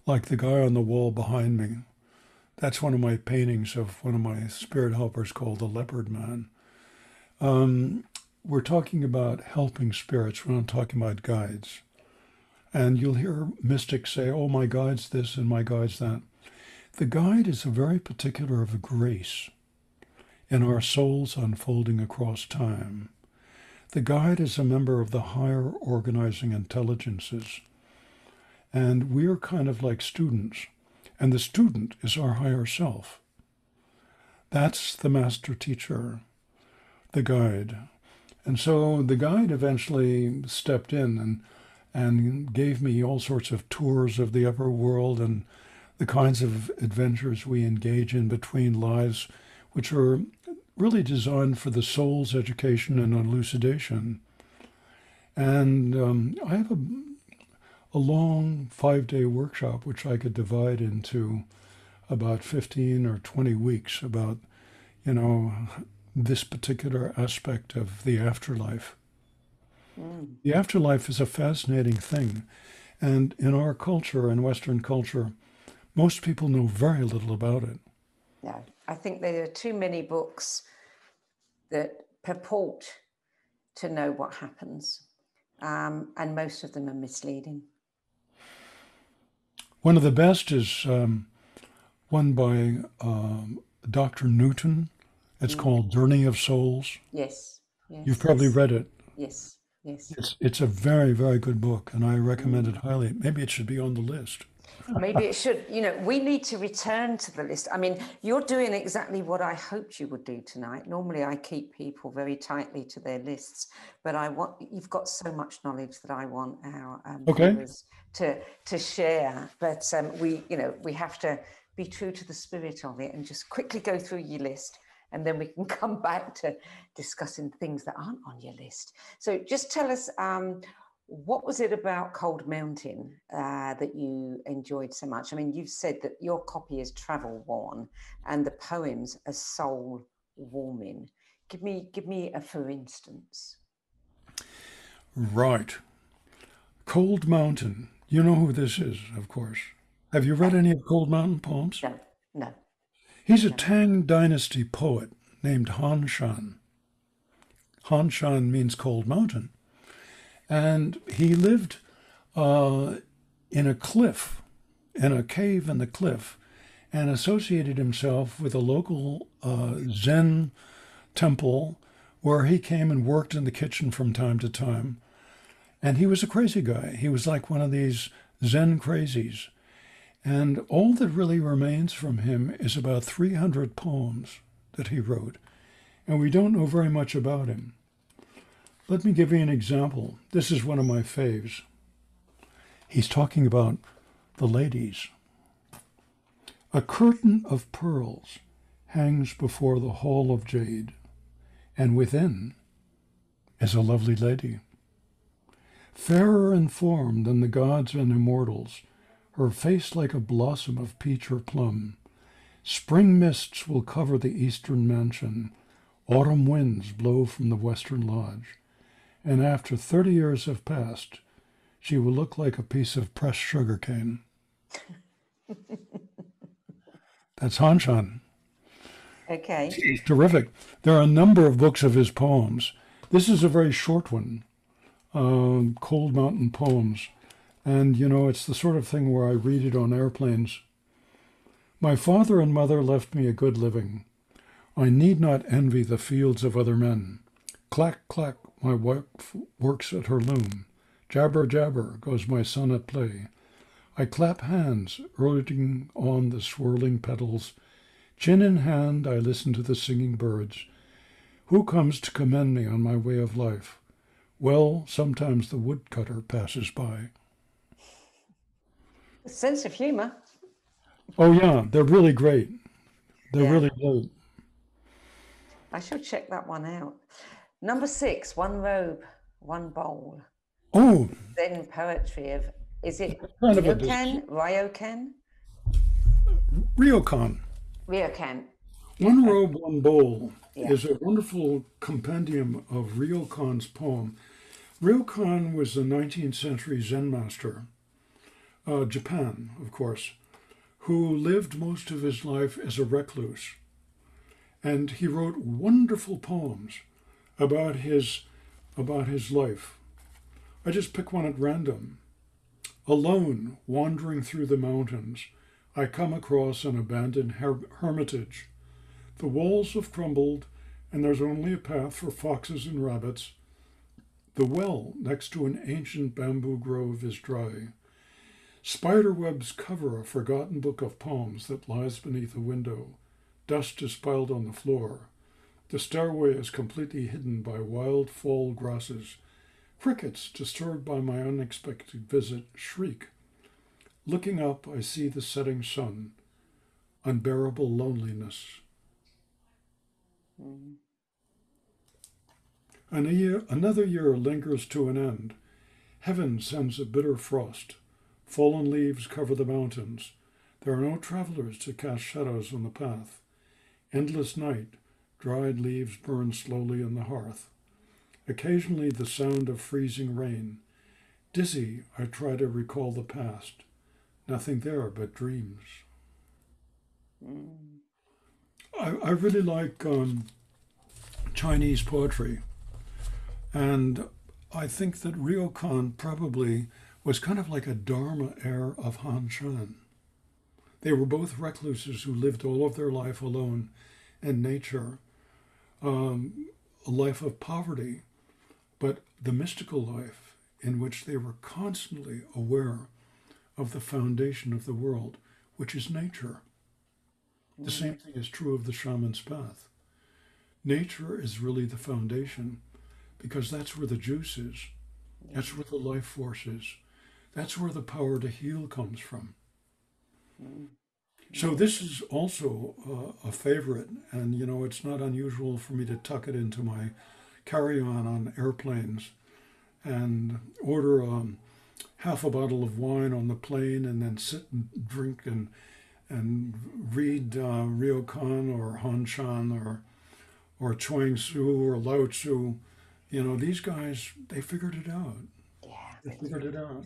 like the guy on the wall behind me, that's one of my paintings of one of my spirit helpers called the Leopard Man. Um, we're talking about helping spirits. We're not talking about guides. And you'll hear mystics say, oh, my guide's this and my guide's that. The guide is a very particular of a grace in our souls unfolding across time. The guide is a member of the higher organizing intelligences. And we're kind of like students. And the student is our higher self. That's the master teacher the guide. And so the guide eventually stepped in and and gave me all sorts of tours of the upper world and the kinds of adventures we engage in between lives, which are really designed for the soul's education and elucidation. And um, I have a, a long five day workshop, which I could divide into about 15 or 20 weeks about, you know, this particular aspect of the afterlife. Mm. The afterlife is a fascinating thing. And in our culture, in Western culture, most people know very little about it. Yeah, I think there are too many books that purport to know what happens, um, and most of them are misleading. One of the best is um, one by um, Dr. Newton, it's mm. called Journey of Souls. Yes. yes You've probably yes. read it. Yes. Yes. It's it's a very very good book, and I recommend it highly. Maybe it should be on the list. Maybe it should. You know, we need to return to the list. I mean, you're doing exactly what I hoped you would do tonight. Normally, I keep people very tightly to their lists, but I want you've got so much knowledge that I want our um, okay. viewers to to share. But um, we, you know, we have to be true to the spirit of it and just quickly go through your list and then we can <laughs> come back to discussing things that aren't on your list. So just tell us um, what was it about Cold Mountain uh, that you enjoyed so much? I mean, you've said that your copy is travel worn and the poems are soul warming. Give me, give me a for instance. Right. Cold Mountain. You know who this is, of course. Have you read any of Cold Mountain poems? No, no. He's a Tang Dynasty poet named Han Shan. Han Shan means cold mountain. And he lived uh, in a cliff, in a cave in the cliff, and associated himself with a local uh, Zen temple where he came and worked in the kitchen from time to time. And he was a crazy guy. He was like one of these Zen crazies. And all that really remains from him is about 300 poems that he wrote. And we don't know very much about him. Let me give you an example. This is one of my faves. He's talking about the ladies. A curtain of pearls hangs before the hall of jade, and within is a lovely lady. Fairer in form than the gods and immortals, her face like a blossom of peach or plum. Spring mists will cover the eastern mansion, autumn winds blow from the western lodge and after 30 years have passed, she will look like a piece of pressed sugar cane. <laughs> That's Hanshan. Okay. He's terrific. There are a number of books of his poems. This is a very short one, um, Cold Mountain Poems. And, you know, it's the sort of thing where I read it on airplanes. My father and mother left me a good living. I need not envy the fields of other men. Clack, clack, my wife works at her loom. Jabber, jabber goes my son at play. I clap hands, urging on the swirling petals. Chin in hand, I listen to the singing birds. Who comes to commend me on my way of life? Well, sometimes the woodcutter passes by. Sense of humor. Oh, yeah, they're really great. They're Yeah. really great. I should check that one out. Number six, one robe, one bowl. Oh, Then poetry of, is it kind of Ryokan? Ryokan? Ryokan. Ryokan. One Robe, One Bowl Yeah. is a wonderful compendium of Ryokan's poem. Ryokan was a 19th century Zen master, uh, Japan, of course, who lived most of his life as a recluse. And he wrote wonderful poems about his, about his life. I just pick one at random. Alone, wandering through the mountains, I come across an abandoned her- hermitage. The walls have crumbled, and there's only a path for foxes and rabbits. The well next to an ancient bamboo grove is dry. Spider webs cover a forgotten book of poems that lies beneath a window. Dust is piled on the floor. The stairway is completely hidden by wild fall grasses. Crickets, disturbed by my unexpected visit, shriek. Looking up, I see the setting sun. Unbearable loneliness. And a year, another year lingers to an end. Heaven sends a bitter frost. Fallen leaves cover the mountains. There are no travelers to cast shadows on the path. Endless night, dried leaves burn slowly in the hearth. Occasionally, the sound of freezing rain. Dizzy, I try to recall the past. Nothing there but dreams. I, I really like um, Chinese poetry. And I think that Ryokan probably was kind of like a Dharma heir of Han Shan. They were both recluses who lived all of their life alone in nature, um, a life of poverty, but the mystical life in which they were constantly aware of the foundation of the world, which is nature. The same thing is true of the shaman's path. Nature is really the foundation because that's where the juice is. That's where the life force is. That's where the power to heal comes from. So this is also uh, a favorite, and you know it's not unusual for me to tuck it into my carry-on on airplanes, and order um, half a bottle of wine on the plane and then sit and drink and and read uh, Ryokan or Han or or Chuang Tzu or Lao Tzu. You know, these guys, they figured it out. Yeah. They figured it out.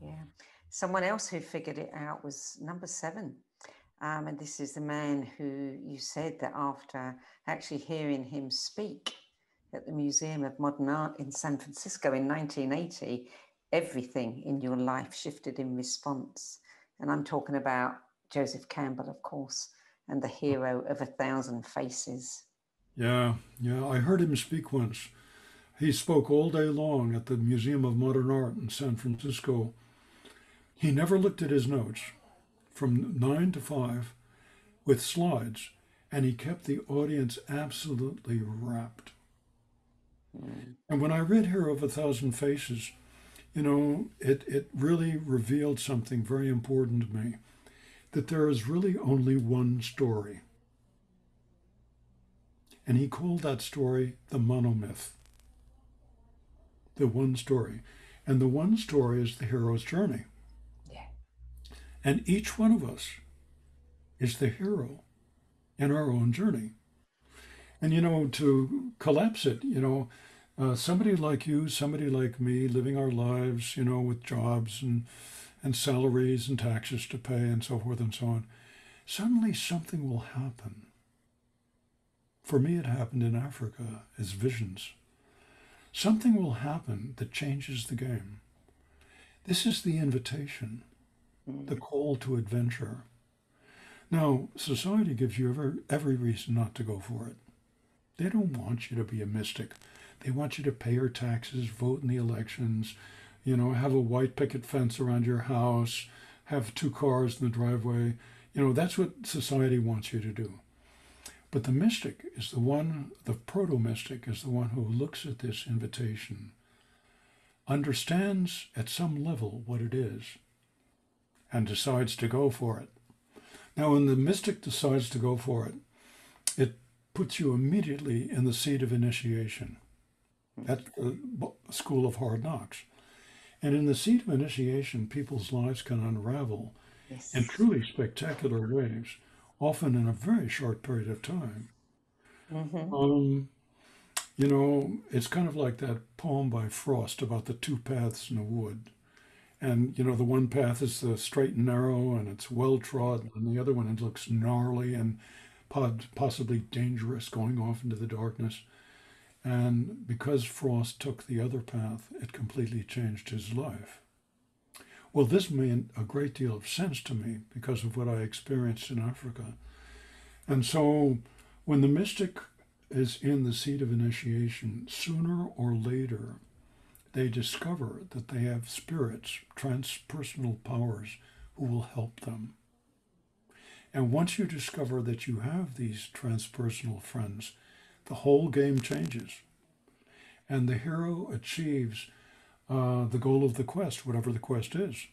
Yeah. Someone else who figured it out was number seven. Um, and this is the man who you said that after actually hearing him speak at the Museum of Modern Art in San Francisco in 1980, everything in your life shifted in response. And I'm talking about Joseph Campbell, of course, and the hero of a thousand faces. Yeah, yeah. I heard him speak once. He spoke all day long at the Museum of Modern Art in San Francisco. He never looked at his notes from nine to five with slides, and he kept the audience absolutely. Mm. And when I read Hero of a Thousand Faces, you know, it, it really revealed something very important to me that there is really only one story. And he called that story the monomyth. The one story. And the one story is the hero's journey. And each one of us is the hero in our own journey. And, you know, to collapse it, you know, uh, somebody like you, somebody like me, living our lives, you know, with jobs and and salaries and taxes to pay and so forth and so on, suddenly something will happen. For me, it happened in Africa as visions. Something will happen that changes the game. This is the invitation, the call to adventure. Now, society gives you every, every reason not to go for it. They don't want you to be a mystic. They want you to pay your taxes, vote in the elections, you know, have a white picket fence around your house, have two cars in the driveway. You know, that's what society wants you to do. But the mystic is the one, the proto mystic is the one who looks at this invitation, understands at some level what it is, and decides to go for it. Now, when the mystic decides to go for it, it puts you immediately in the seat of initiation. That's the school of hard knocks. And in the seat of initiation, people's lives can unravel yes. in truly spectacular ways, often in a very short period of time. Mm-hmm. Um, you know, it's kind of like that poem by Frost about the two paths in a wood. And, you know, the one path is the straight and narrow and it's well trodden, and the other one it looks gnarly and possibly dangerous going off into the darkness. And because Frost took the other path, it completely changed his life. Well, this made a great deal of sense to me because of what I experienced in Africa. And so when the mystic is in the seat of initiation, sooner or later, they discover that they have spirits, transpersonal powers, who will help them. And once you discover that you have these transpersonal friends, the whole game changes. And the hero achieves uh, the goal of the quest, whatever the quest is.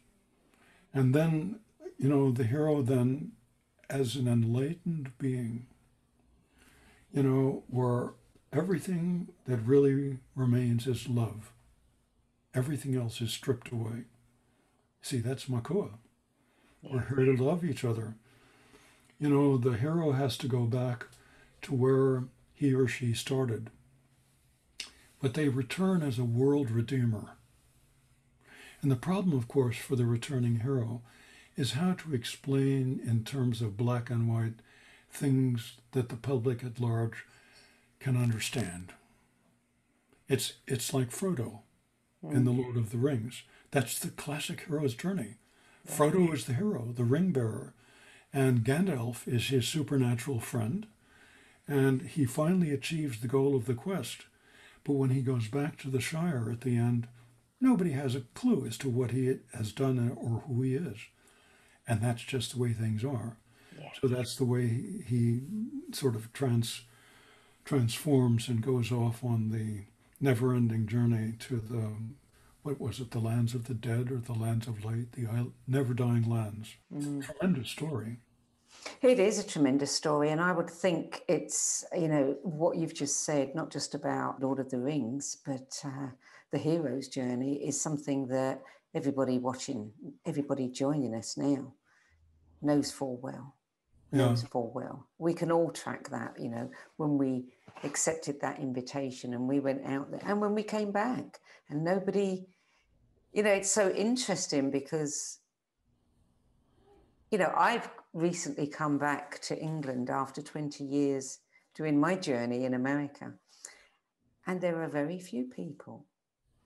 And then, you know, the hero then, as an enlightened being, you know, where everything that really remains is love. Everything else is stripped away. See, that's Makua. We're here to love each other. You know, the hero has to go back to where he or she started. But they return as a world redeemer. And the problem, of course, for the returning hero is how to explain in terms of black and white things that the public at large can understand. It's, it's like Frodo in The mm. Lord of the Rings. That's the classic hero's journey. Frodo is the hero, the ring bearer, and Gandalf is his supernatural friend, and he finally achieves the goal of the quest. But when he goes back to the Shire at the end, nobody has a clue as to what he has done or who he is. And that's just the way things are. Yeah. So that's the way he sort of trans, transforms and goes off on the never ending journey to the, what was it, the lands of the dead or the lands of light, the never dying lands. Mm. Tremendous story. It is a tremendous story, and I would think it's you know what you've just said, not just about Lord of the Rings, but uh, the hero's journey is something that everybody watching, everybody joining us now knows full well. Yeah. Knows full well. We can all track that, you know, when we accepted that invitation and we went out there and when we came back and nobody, you know, it's so interesting because, you know, I've recently come back to England after 20 years doing my journey in America. And there are very few people,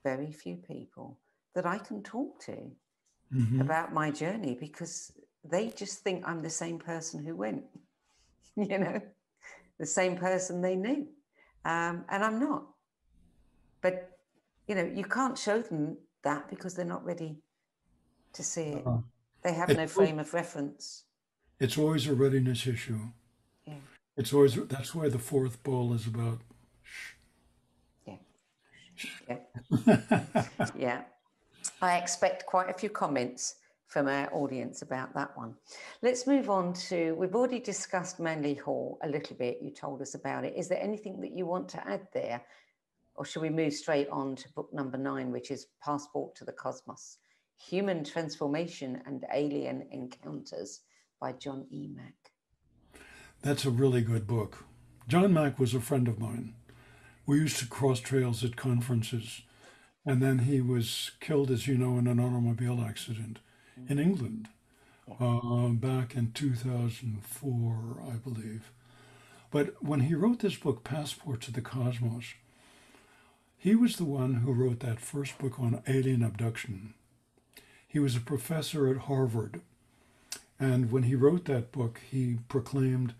very few people that I can talk to Mhm. about my journey because they just think I'm the same person who went, <laughs> you know, the same person they knew. Um, and I'm not. But, you know, you can't show them that because they're not ready to see it. Uh, They have it no frame of reference. It's always a readiness issue. Yeah. It's always that's why the fourth ball is about. Yeah. <laughs> yeah. I expect quite a few comments from our audience about that one. Let's move on to, we've already discussed Manly Hall a little bit. You told us about it. Is there anything that you want to add there? Or should we move straight on to book number nine, which is Passport to the Cosmos Human Transformation and Alien Encounters by John E. Mack? That's a really good book. John Mack was a friend of mine. We used to cross trails at conferences, and then he was killed, as you know, in an automobile accident in England uh, back in 2004, I believe. But when he wrote this book, Passport to the Cosmos, he was the one who wrote that first book on alien abduction. He was a professor at Harvard. And when he wrote that book, he proclaimed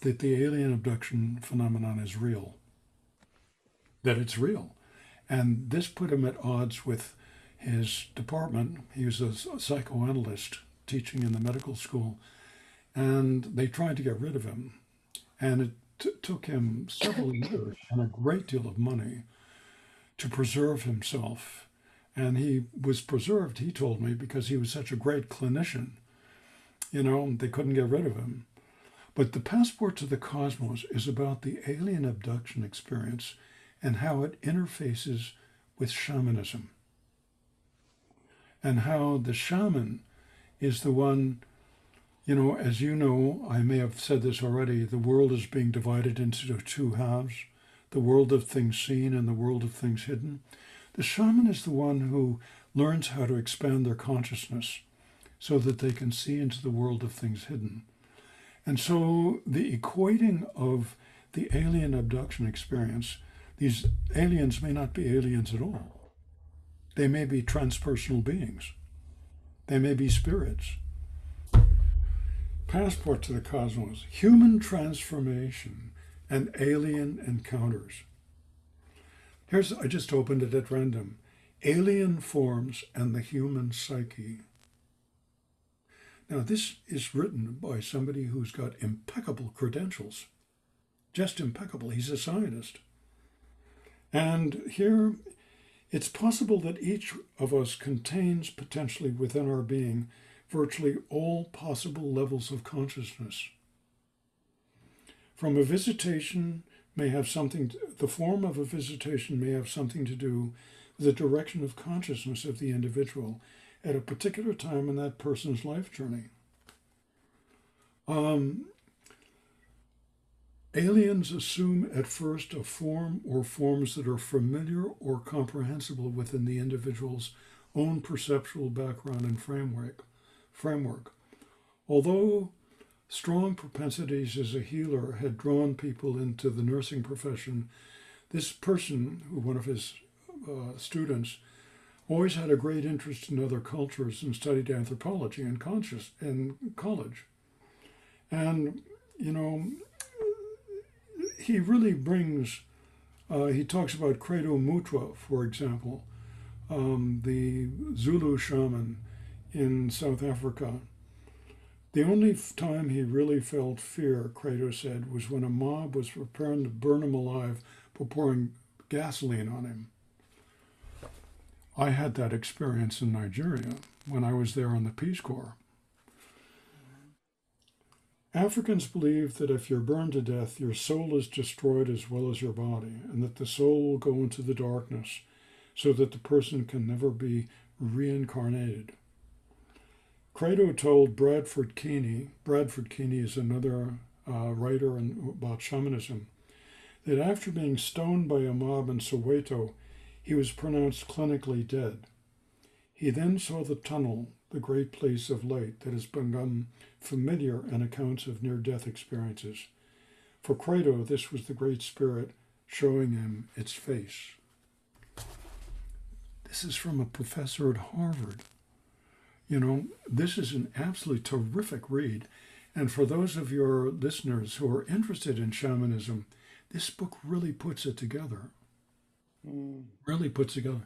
that the alien abduction phenomenon is real, that it's real. And this put him at odds with his department. He was a psychoanalyst teaching in the medical school, and they tried to get rid of him. And it t- took him several <coughs> years and a great deal of money to preserve himself. And he was preserved, he told me, because he was such a great clinician. You know, they couldn't get rid of him. But the passport to the cosmos is about the alien abduction experience and how it interfaces with shamanism. And how the shaman is the one, you know, as you know, I may have said this already, the world is being divided into two halves the world of things seen and the world of things hidden. The shaman is the one who learns how to expand their consciousness so that they can see into the world of things hidden. And so the equating of the alien abduction experience, these aliens may not be aliens at all. They may be transpersonal beings. They may be spirits. Passport to the cosmos, human transformation and alien encounters. Here's, I just opened it at random. Alien forms and the human psyche. Now, this is written by somebody who's got impeccable credentials, just impeccable. He's a scientist. And here, it's possible that each of us contains potentially within our being virtually all possible levels of consciousness. From a visitation may have something, to, the form of a visitation may have something to do with the direction of consciousness of the individual at a particular time in that person's life journey. Um, aliens assume at first a form or forms that are familiar or comprehensible within the individual's own perceptual background and framework. Framework. Although strong propensities as a healer had drawn people into the nursing profession, this person, one of his uh, students, always had a great interest in other cultures and studied anthropology in conscious in college. And you know, he really brings. Uh, he talks about Credo Mutwa, for example, um, the Zulu shaman in South Africa. The only time he really felt fear, Credo said, was when a mob was preparing to burn him alive for pouring gasoline on him. I had that experience in Nigeria when I was there on the Peace Corps. Africans believe that if you're burned to death, your soul is destroyed as well as your body, and that the soul will go into the darkness so that the person can never be reincarnated. Credo told Bradford Keeney, Bradford Keeney is another uh, writer in, about shamanism, that after being stoned by a mob in Soweto, he was pronounced clinically dead. He then saw the tunnel, the great place of light that has become familiar in accounts of near death experiences. For Credo, this was the Great Spirit showing him its face. This is from a professor at Harvard. You know, this is an absolutely terrific read. And for those of your listeners who are interested in shamanism, this book really puts it together. Mm. Really puts together.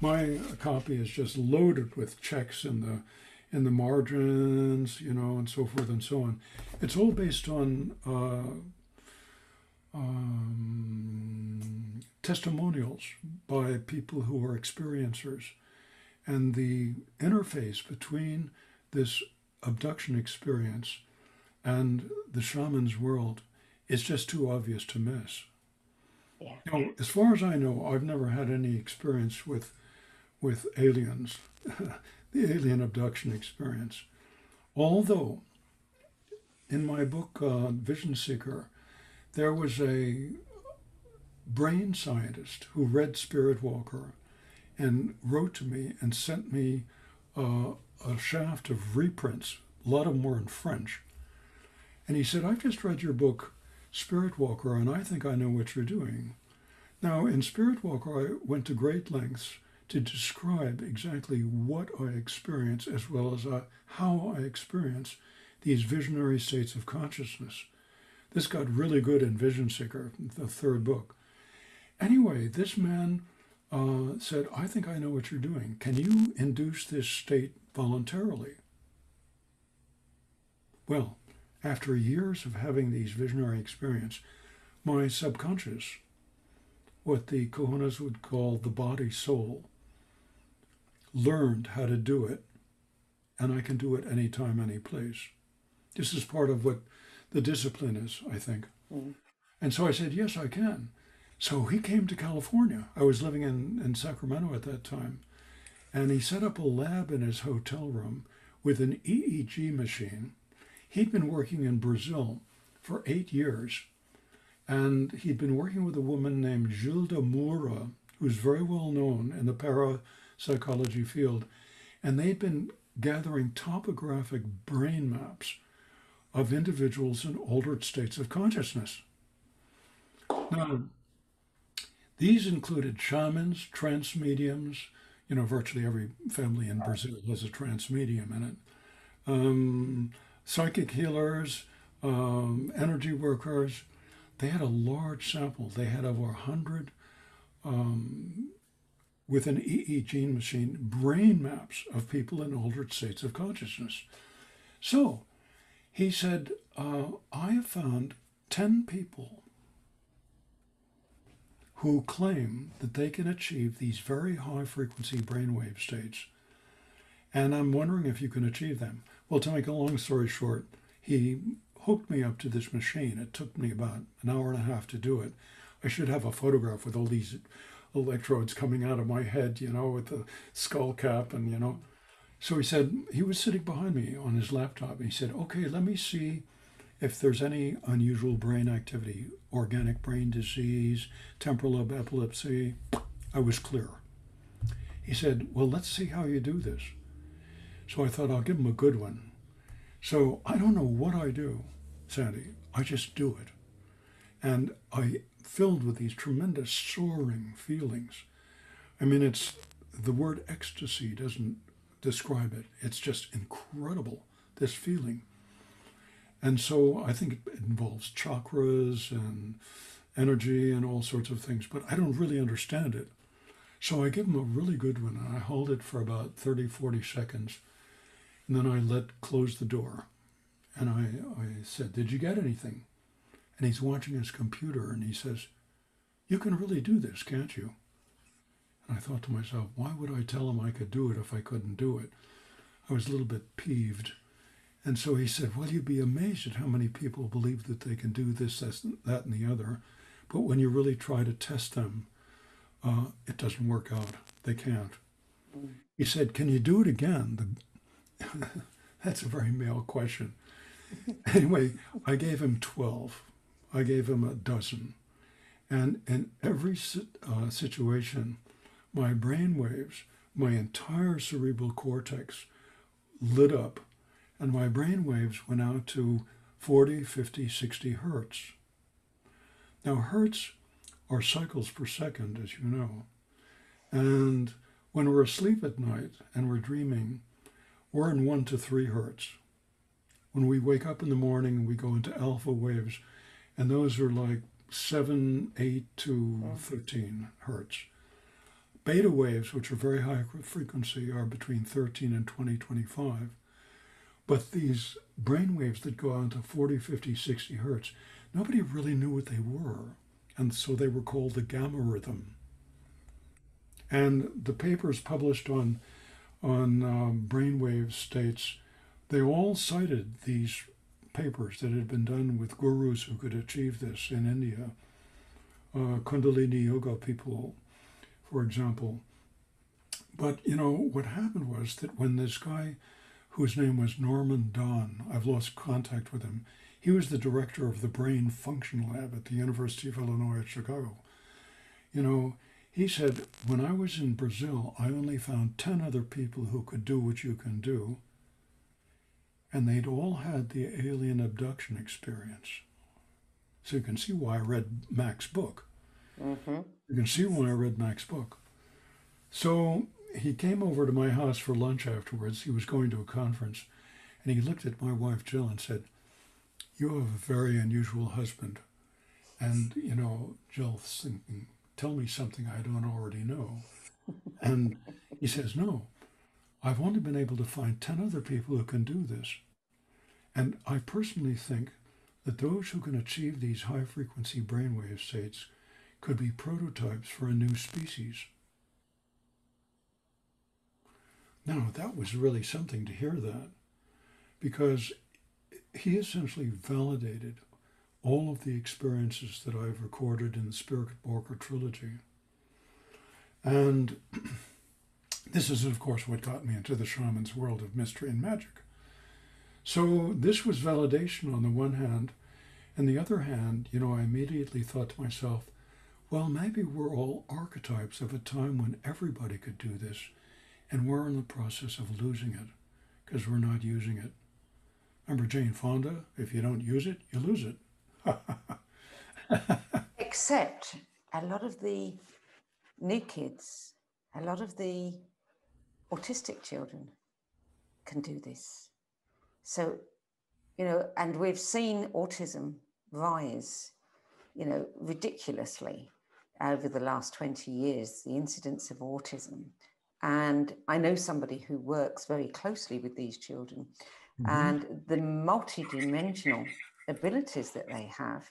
My copy is just loaded with checks in the in the margins, you know, and so forth and so on. It's all based on uh, um, testimonials by people who are experiencers. And the interface between this abduction experience and the shaman's world is just too obvious to miss. Yeah. Now, as far as I know, I've never had any experience with with aliens, <laughs> the alien abduction experience. Although, in my book uh, Vision Seeker, there was a brain scientist who read Spirit Walker and wrote to me and sent me uh, a shaft of reprints. A lot of them were in French. And he said, I've just read your book, Spirit Walker, and I think I know what you're doing. Now, in Spirit Walker, I went to great lengths to describe exactly what I experience as well as uh, how I experience these visionary states of consciousness. This got really good in Vision Seeker, the third book. Anyway, this man uh, said, I think I know what you're doing. Can you induce this state voluntarily? Well, after years of having these visionary experiences, my subconscious, what the Kahunas would call the body soul, learned how to do it, and I can do it anytime, any place. This is part of what the discipline is, I think. Mm. And so I said, Yes, I can. So he came to California. I was living in, in Sacramento at that time. And he set up a lab in his hotel room with an EEG machine. He'd been working in Brazil for eight years. And he'd been working with a woman named Gilda Moura, who's very well known in the parapsychology field. And they'd been gathering topographic brain maps of individuals in altered states of consciousness. Now, these included shamans, trance mediums, you know, virtually every family in Brazil has a trance medium in it, um, psychic healers, um, energy workers. They had a large sample. They had over 100 um, with an EEG machine brain maps of people in altered states of consciousness. So he said, uh, I have found 10 people who claim that they can achieve these very high frequency brainwave states. And I'm wondering if you can achieve them. Well, to make a long story short, he hooked me up to this machine. It took me about an hour and a half to do it. I should have a photograph with all these electrodes coming out of my head, you know, with the skull cap and, you know. So he said, he was sitting behind me on his laptop. And he said, okay, let me see if there's any unusual brain activity, organic brain disease, temporal lobe epilepsy, I was clear. He said, Well, let's see how you do this. So I thought I'll give him a good one. So I don't know what I do, Sandy. I just do it. And I filled with these tremendous soaring feelings. I mean, it's the word ecstasy doesn't describe it. It's just incredible, this feeling. And so I think it involves chakras and energy and all sorts of things, but I don't really understand it. So I give him a really good one and I hold it for about 30, 40 seconds. And then I let close the door. And I, I said, Did you get anything? And he's watching his computer and he says, You can really do this, can't you? And I thought to myself, Why would I tell him I could do it if I couldn't do it? I was a little bit peeved. And so he said, Well, you'd be amazed at how many people believe that they can do this, that, and the other. But when you really try to test them, uh, it doesn't work out. they can't. He said, Can you do it again? The, <laughs> that's a very male question. <laughs> anyway, I gave him 12. I gave him a dozen. And in every uh, situation, my brain waves, my entire cerebral cortex lit up, and my brain waves went out to 40, 50, 60 hertz. Now, hertz are cycles per second, as you know. And when we're asleep at night and we're dreaming, we're in 1 to 3 hertz. When we wake up in the morning, we go into alpha waves, and those are like 7, 8 to 13 hertz. Beta waves, which are very high frequency, are between 13 and 20, 25. But these brain waves that go on to 40, 50, 60 hertz, nobody really knew what they were. And so they were called the gamma rhythm. And the papers published on, on um, brainwave states, they all cited these papers that had been done with gurus who could achieve this in India. Uh, Kundalini Yoga people for example. But, you know, what happened was that when this guy, whose name was Norman Don, I've lost contact with him, he was the director of the Brain Function Lab at the University of Illinois at Chicago. You know, he said, when I was in Brazil, I only found 10 other people who could do what you can do, and they'd all had the alien abduction experience. So you can see why I read Mack's book. Mm-hmm. You can see why I read Mack's book. So he came over to my house for lunch afterwards. He was going to a conference, and he looked at my wife Jill and said, "You have a very unusual husband." And you know, Jill's thinking, "Tell me something I don't already know." and he says, "No, I've only been able to find ten other people who can do this." And I personally think that those who can achieve these high frequency brainwave states could be prototypes for a new species. Now, that was really something to hear that because he essentially validated all of the experiences that I've recorded in the Spirit Walker trilogy. And <clears throat> this is, of course, what got me into the shaman's world of mystery and magic. So this was validation on the one hand. And the other hand, you know, I immediately thought to myself, well, maybe we're all archetypes of a time when everybody could do this, and we're in the process of losing it because we're not using it. Remember Jane Fonda? If you don't use it, you lose it. <laughs> Except a lot of the new kids, a lot of the autistic children can do this. So, you know, and we've seen autism rise, you know, ridiculously over the last 20 years, the incidence of autism. And I know somebody who works very closely with these children, mm-hmm. and the multidimensional abilities that they have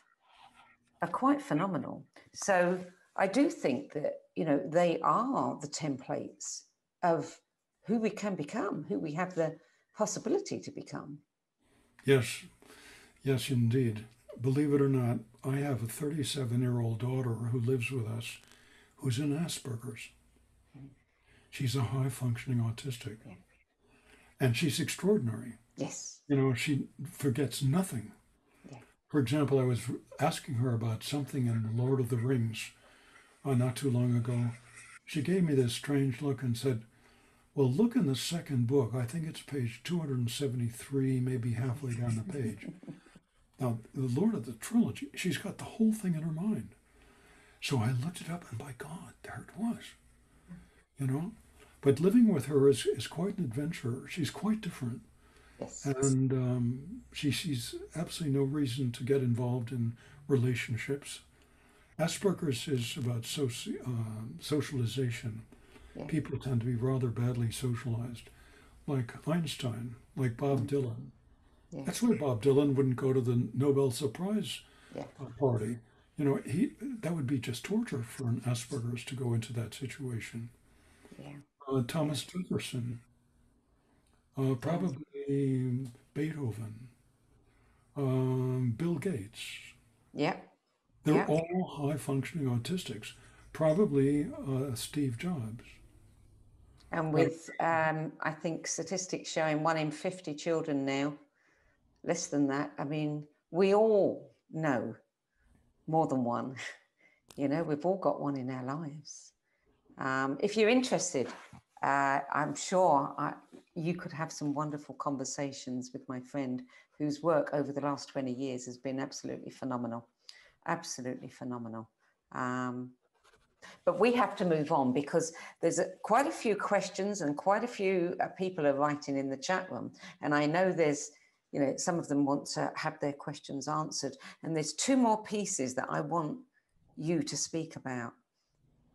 are quite phenomenal. So I do think that, you know, they are the templates of who we can become, who we have the possibility to become. Yes, yes, indeed believe it or not, I have a 37 year old daughter who lives with us who's in Asperger's. She's a high functioning autistic. Yeah. And she's extraordinary. Yes. You know, she forgets nothing. For example, I was asking her about something in Lord of the Rings uh, not too long ago. She gave me this strange look and said, Well, look in the second book. I think it's page 273, maybe halfway down the page. <laughs> Now, the Lord of the trilogy, she's got the whole thing in her mind. So I looked it up, and by God, there it was. You know? But living with her is, is quite an adventure. She's quite different. Yes. And um, she sees absolutely no reason to get involved in relationships. Asperger's is about soci- uh, socialization. Yeah. People tend to be rather badly socialized, like Einstein, like Bob mm-hmm. Dylan. Yeah. That's why Bob Dylan wouldn't go to the Nobel Surprise yeah. Uh, party. You know, he that would be just torture for an Asperger's to go into that situation. Yeah. Uh, Thomas Jefferson, uh, probably Beethoven, um, Bill Gates. Yeah. They're all high functioning autistics. Probably uh, Steve Jobs. And with, um, I think, statistics showing one in 50 children now, less than that, I mean, we all know more than one. <laughs> You know, we've all got one in our lives. Um, if you're interested, uh, I'm sure I, you could have some wonderful conversations with my friend whose work over the last 20 years has been absolutely phenomenal. Absolutely phenomenal. Um, but we have to move on because there's a, quite a few questions and quite a few uh, people are writing in the chat room. And I know there's, you know, some of them want to have their questions answered. And there's two more pieces that I want you to speak about.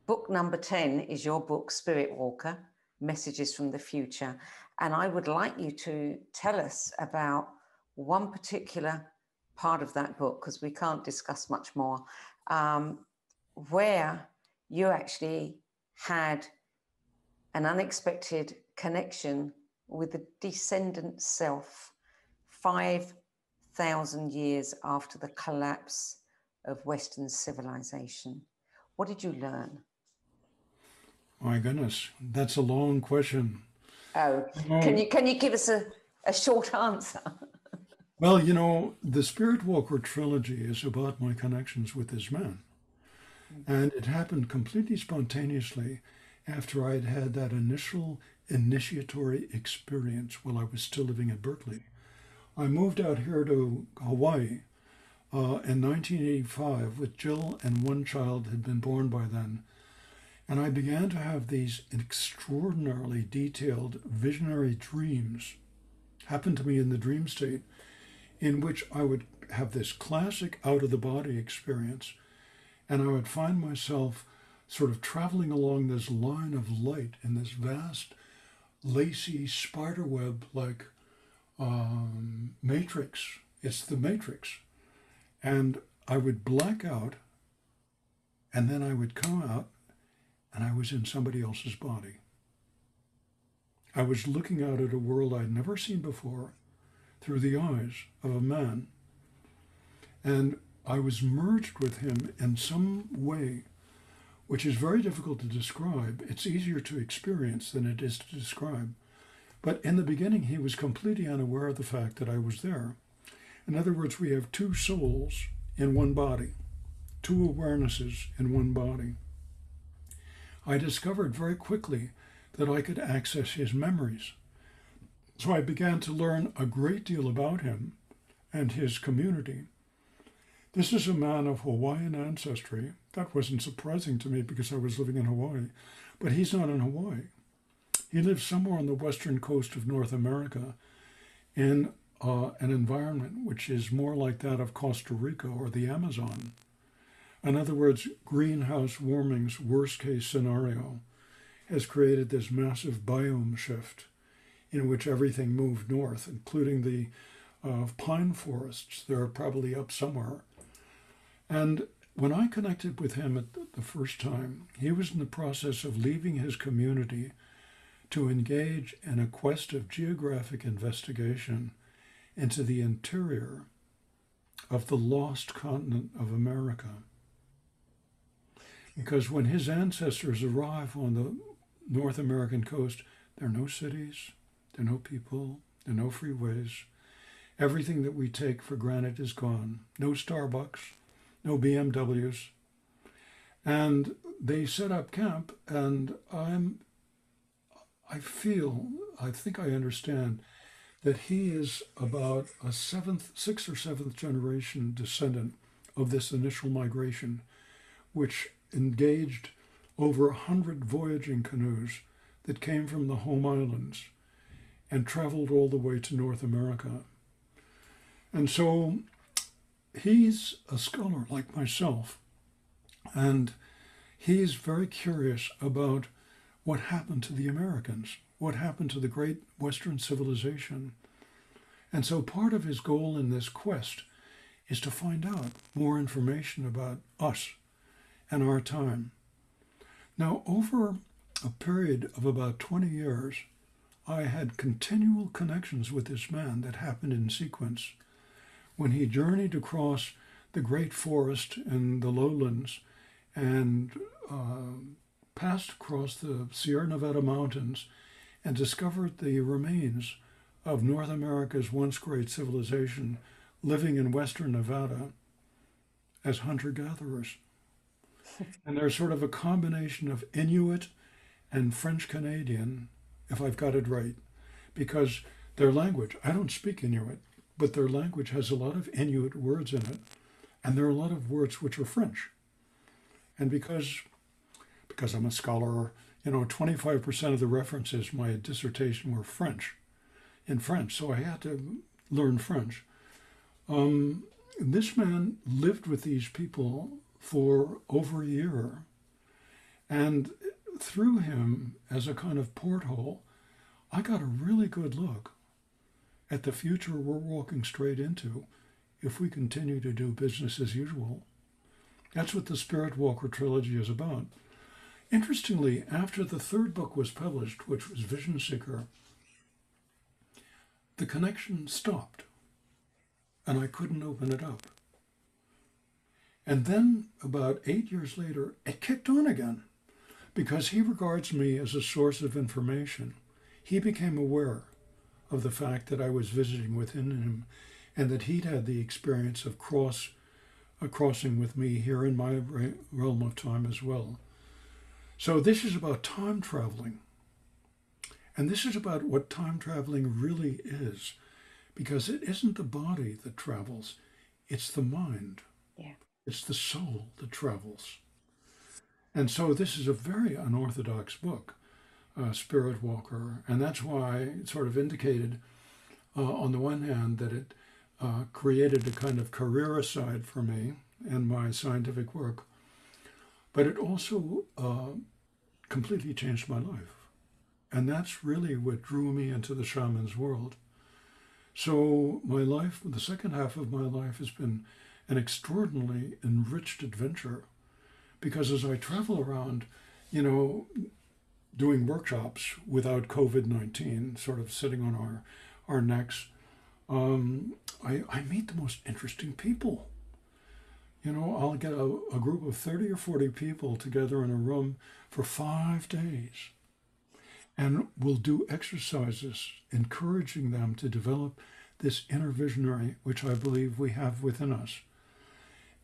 Book number 10 is your book, Spirit Walker Messages from the Future. And I would like you to tell us about one particular part of that book, because we can't discuss much more, um, where you actually had an unexpected connection with the descendant self 5,000 years after the collapse of Western civilization. What did you learn? My goodness, that's a long question. Oh, can you can you give us a, a short <laughs> answer? well, you know, the Spirit Walker trilogy is about my connections with this man. And it happened completely spontaneously after I had had that initial initiatory experience while I was still living at Berkeley. I moved out here to Hawaii uh, in 1985 with Jill, and one child had been born by then. And I began to have these extraordinarily detailed visionary dreams happen to me in the dream state, in which I would have this classic out of the body experience and I would find myself sort of traveling along this line of light in this vast, lacy spiderweb like um, matrix. It's the matrix. And I would black out, and then I would come out, and I was in somebody else's body. I was looking out at a world I'd never seen before through the eyes of a man. And I was merged with him in some way, which is very difficult to describe. It's easier to experience than it is to describe. But in the beginning, he was completely unaware of the fact that I was there. In other words, we have two souls in one body, two awarenesses in one body. I discovered very quickly that I could access his memories. So I began to learn a great deal about him and his community. This is a man of Hawaiian ancestry. That wasn't surprising to me because I was living in Hawaii, but he's not in Hawaii. He lives somewhere on the western coast of North America in uh, an environment which is more like that of Costa Rica or the Amazon. In other words, greenhouse warming's worst case scenario has created this massive biome shift in which everything moved north, including the uh, pine forests. They're probably up somewhere and when I connected with him at the first time, he was in the process of leaving his community to engage in a quest of geographic investigation into the interior of the lost continent of America. Because when his ancestors arrive on the North American coast, there are no cities, there are no people, there are no freeways. Everything that we take for granted is gone. No Starbucks, no BMWs. And they set up camp, and I'm, I feel, I think I understand that he is about a seventh, sixth or seventh generation descendant of this initial migration, which engaged over a hundred voyaging canoes that came from the home islands and traveled all the way to North America. And so he's a scholar like myself, and he's very curious about what happened to the Americans, what happened to the great Western civilization. And so part of his goal in this quest is to find out more information about us and our time. Now, over a period of about 20 years, I had continual connections with this man that happened in sequence when he journeyed across the great forest in the lowlands and uh, passed across the Sierra Nevada mountains and discovered the remains of North America's once great civilization living in western Nevada as hunter gatherers. And they're sort of a combination of Inuit and French Canadian, if I've got it right, because their language, I don't speak Inuit, but their language has a lot of Inuit words in it, and there are a lot of words which are French. And because because I'm a scholar, you know, 25% of the references my dissertation were French, in French, so I had to learn French. Um, this man lived with these people for over a year. And through him, as a kind of porthole, I got a really good look at the future we're walking straight into if we continue to do business as usual. That's what the Spirit Walker trilogy is about. Interestingly, after the third book was published, which was Vision Seeker, the connection stopped and I couldn't open it up. And then, about eight years later, it kicked on again because he regards me as a source of information. He became aware of the fact that I was visiting within him and that he'd had the experience of cross uh, crossing with me here in my realm of time as well. So this is about time traveling. And this is about what time traveling really is because it isn't the body that travels, it's the mind. Yeah. It's the soul that travels. And so this is a very unorthodox book, uh, Spirit Walker, and that's why it sort of indicated, uh, on the one hand, that it uh, created a kind of career aside for me and my scientific work, but it also uh, completely changed my life. And that's really what drew me into the shaman's world. So my life, the second half of my life has been an extraordinarily enriched adventure because as I travel around, you know, doing workshops without COVID 19, sort of sitting on our, our necks, um, I, I meet the most interesting people. You know, I'll get a, a group of 30 or 40 people together in a room for five days and we'll do exercises encouraging them to develop this inner visionary, which I believe we have within us.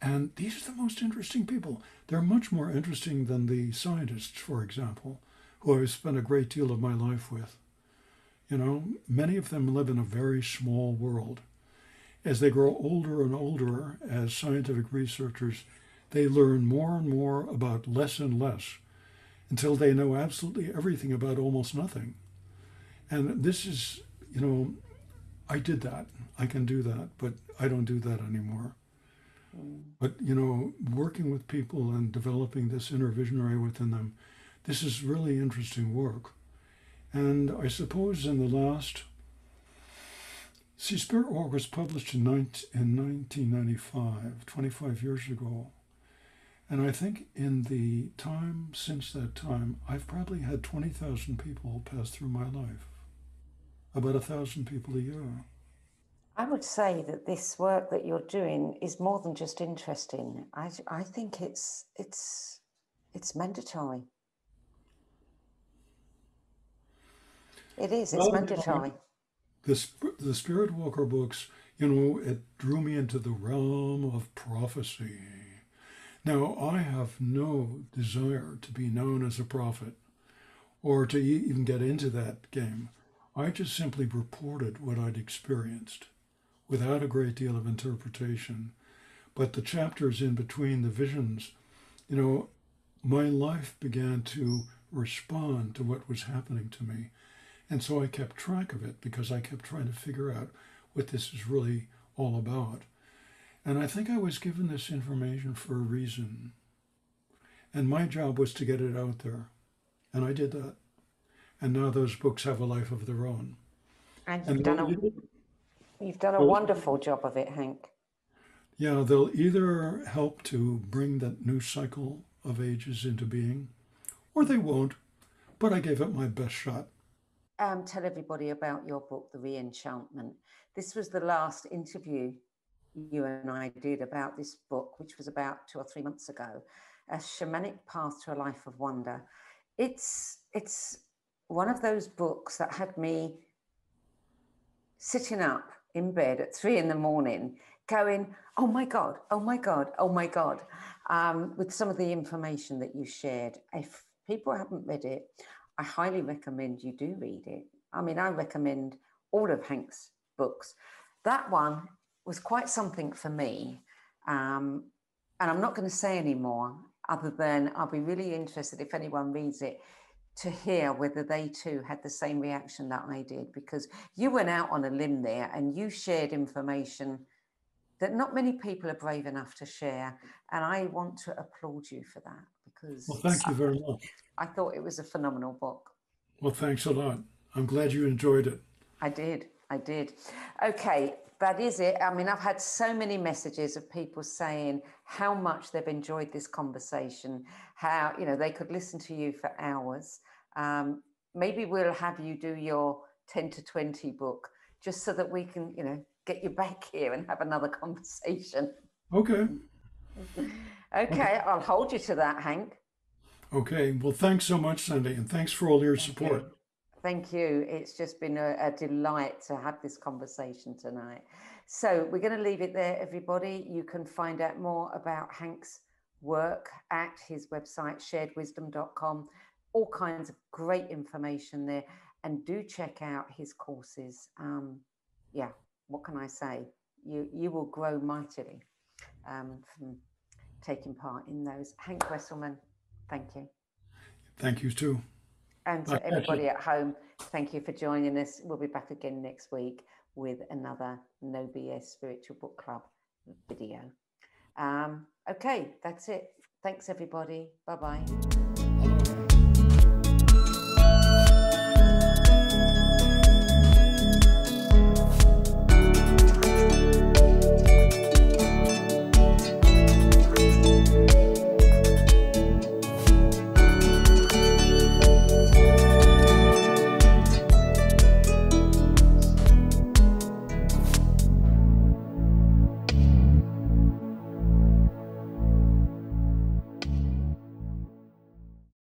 And these are the most interesting people. They're much more interesting than the scientists, for example, who I've spent a great deal of my life with. You know, many of them live in a very small world. As they grow older and older as scientific researchers, they learn more and more about less and less until they know absolutely everything about almost nothing. And this is, you know, I did that. I can do that, but I don't do that anymore. But, you know, working with people and developing this inner visionary within them, this is really interesting work. And I suppose in the last, see, Spirit Walk was published in, 19, in 1995, 25 years ago. And I think in the time since that time, I've probably had 20,000 people pass through my life, about a thousand people a year. I would say that this work that you're doing is more than just interesting. I, I think it's it's it's mandatory. It is. It's well, mandatory. The the Spirit Walker books, you know, it drew me into the realm of prophecy now, I have no desire to be known as a prophet or to even get into that game. I just simply reported what I'd experienced without a great deal of interpretation. But the chapters in between the visions, you know, my life began to respond to what was happening to me. And so I kept track of it because I kept trying to figure out what this is really all about. And I think I was given this information for a reason. And my job was to get it out there. And I did that. And now those books have a life of their own. And you've and done a, you've done a wonderful job of it, Hank. Yeah, they'll either help to bring that new cycle of ages into being, or they won't. But I gave it my best shot. Um, tell everybody about your book, The Reenchantment. This was the last interview you and I did about this book, which was about two or three months ago. A Shamanic Path to a Life of Wonder. It's, it's one of those books that had me sitting up in bed at three in the morning going, oh my God, oh my God, oh my God, um, with some of the information that you shared. If people haven't read it, I highly recommend you do read it. I mean, I recommend all of Hank's books. That one was quite something for me. Um, and I'm not going to say any more other than I'll be really interested if anyone reads it to hear whether they too had the same reaction that I did because you went out on a limb there and you shared information that not many people are brave enough to share. And I want to applaud you for that because. Well, thank you very much. I thought it was a phenomenal book. Well, thanks a lot. I'm glad you enjoyed it. I did. I did. Okay, that is it. I mean, I've had so many messages of people saying how much they've enjoyed this conversation, how, you know, they could listen to you for hours. Um, maybe we'll have you do your 10 to 20 book just so that we can, you know, get you back <laughs> here and have another conversation. Okay. <laughs> okay, I'll hold you to that, Hank. Okay. Well, thanks so much, Cindy, and thanks for all your support. Thank you. It's just been a, a, delight to have this conversation tonight. So we're going to leave it there, everybody. You can find out more about Hank's work at his website, sharedwisdom.com. All kinds of great information there. And do check out his courses. Um, yeah, what can I say? You, you will grow mightily um, from taking part in those. Hank Wesselman, thank you. Thank you too. And to everybody at home, thank you for joining us. We'll be back again next week with another No BS Spiritual Book Club video. Um, okay, that's it. Thanks, everybody. Bye bye.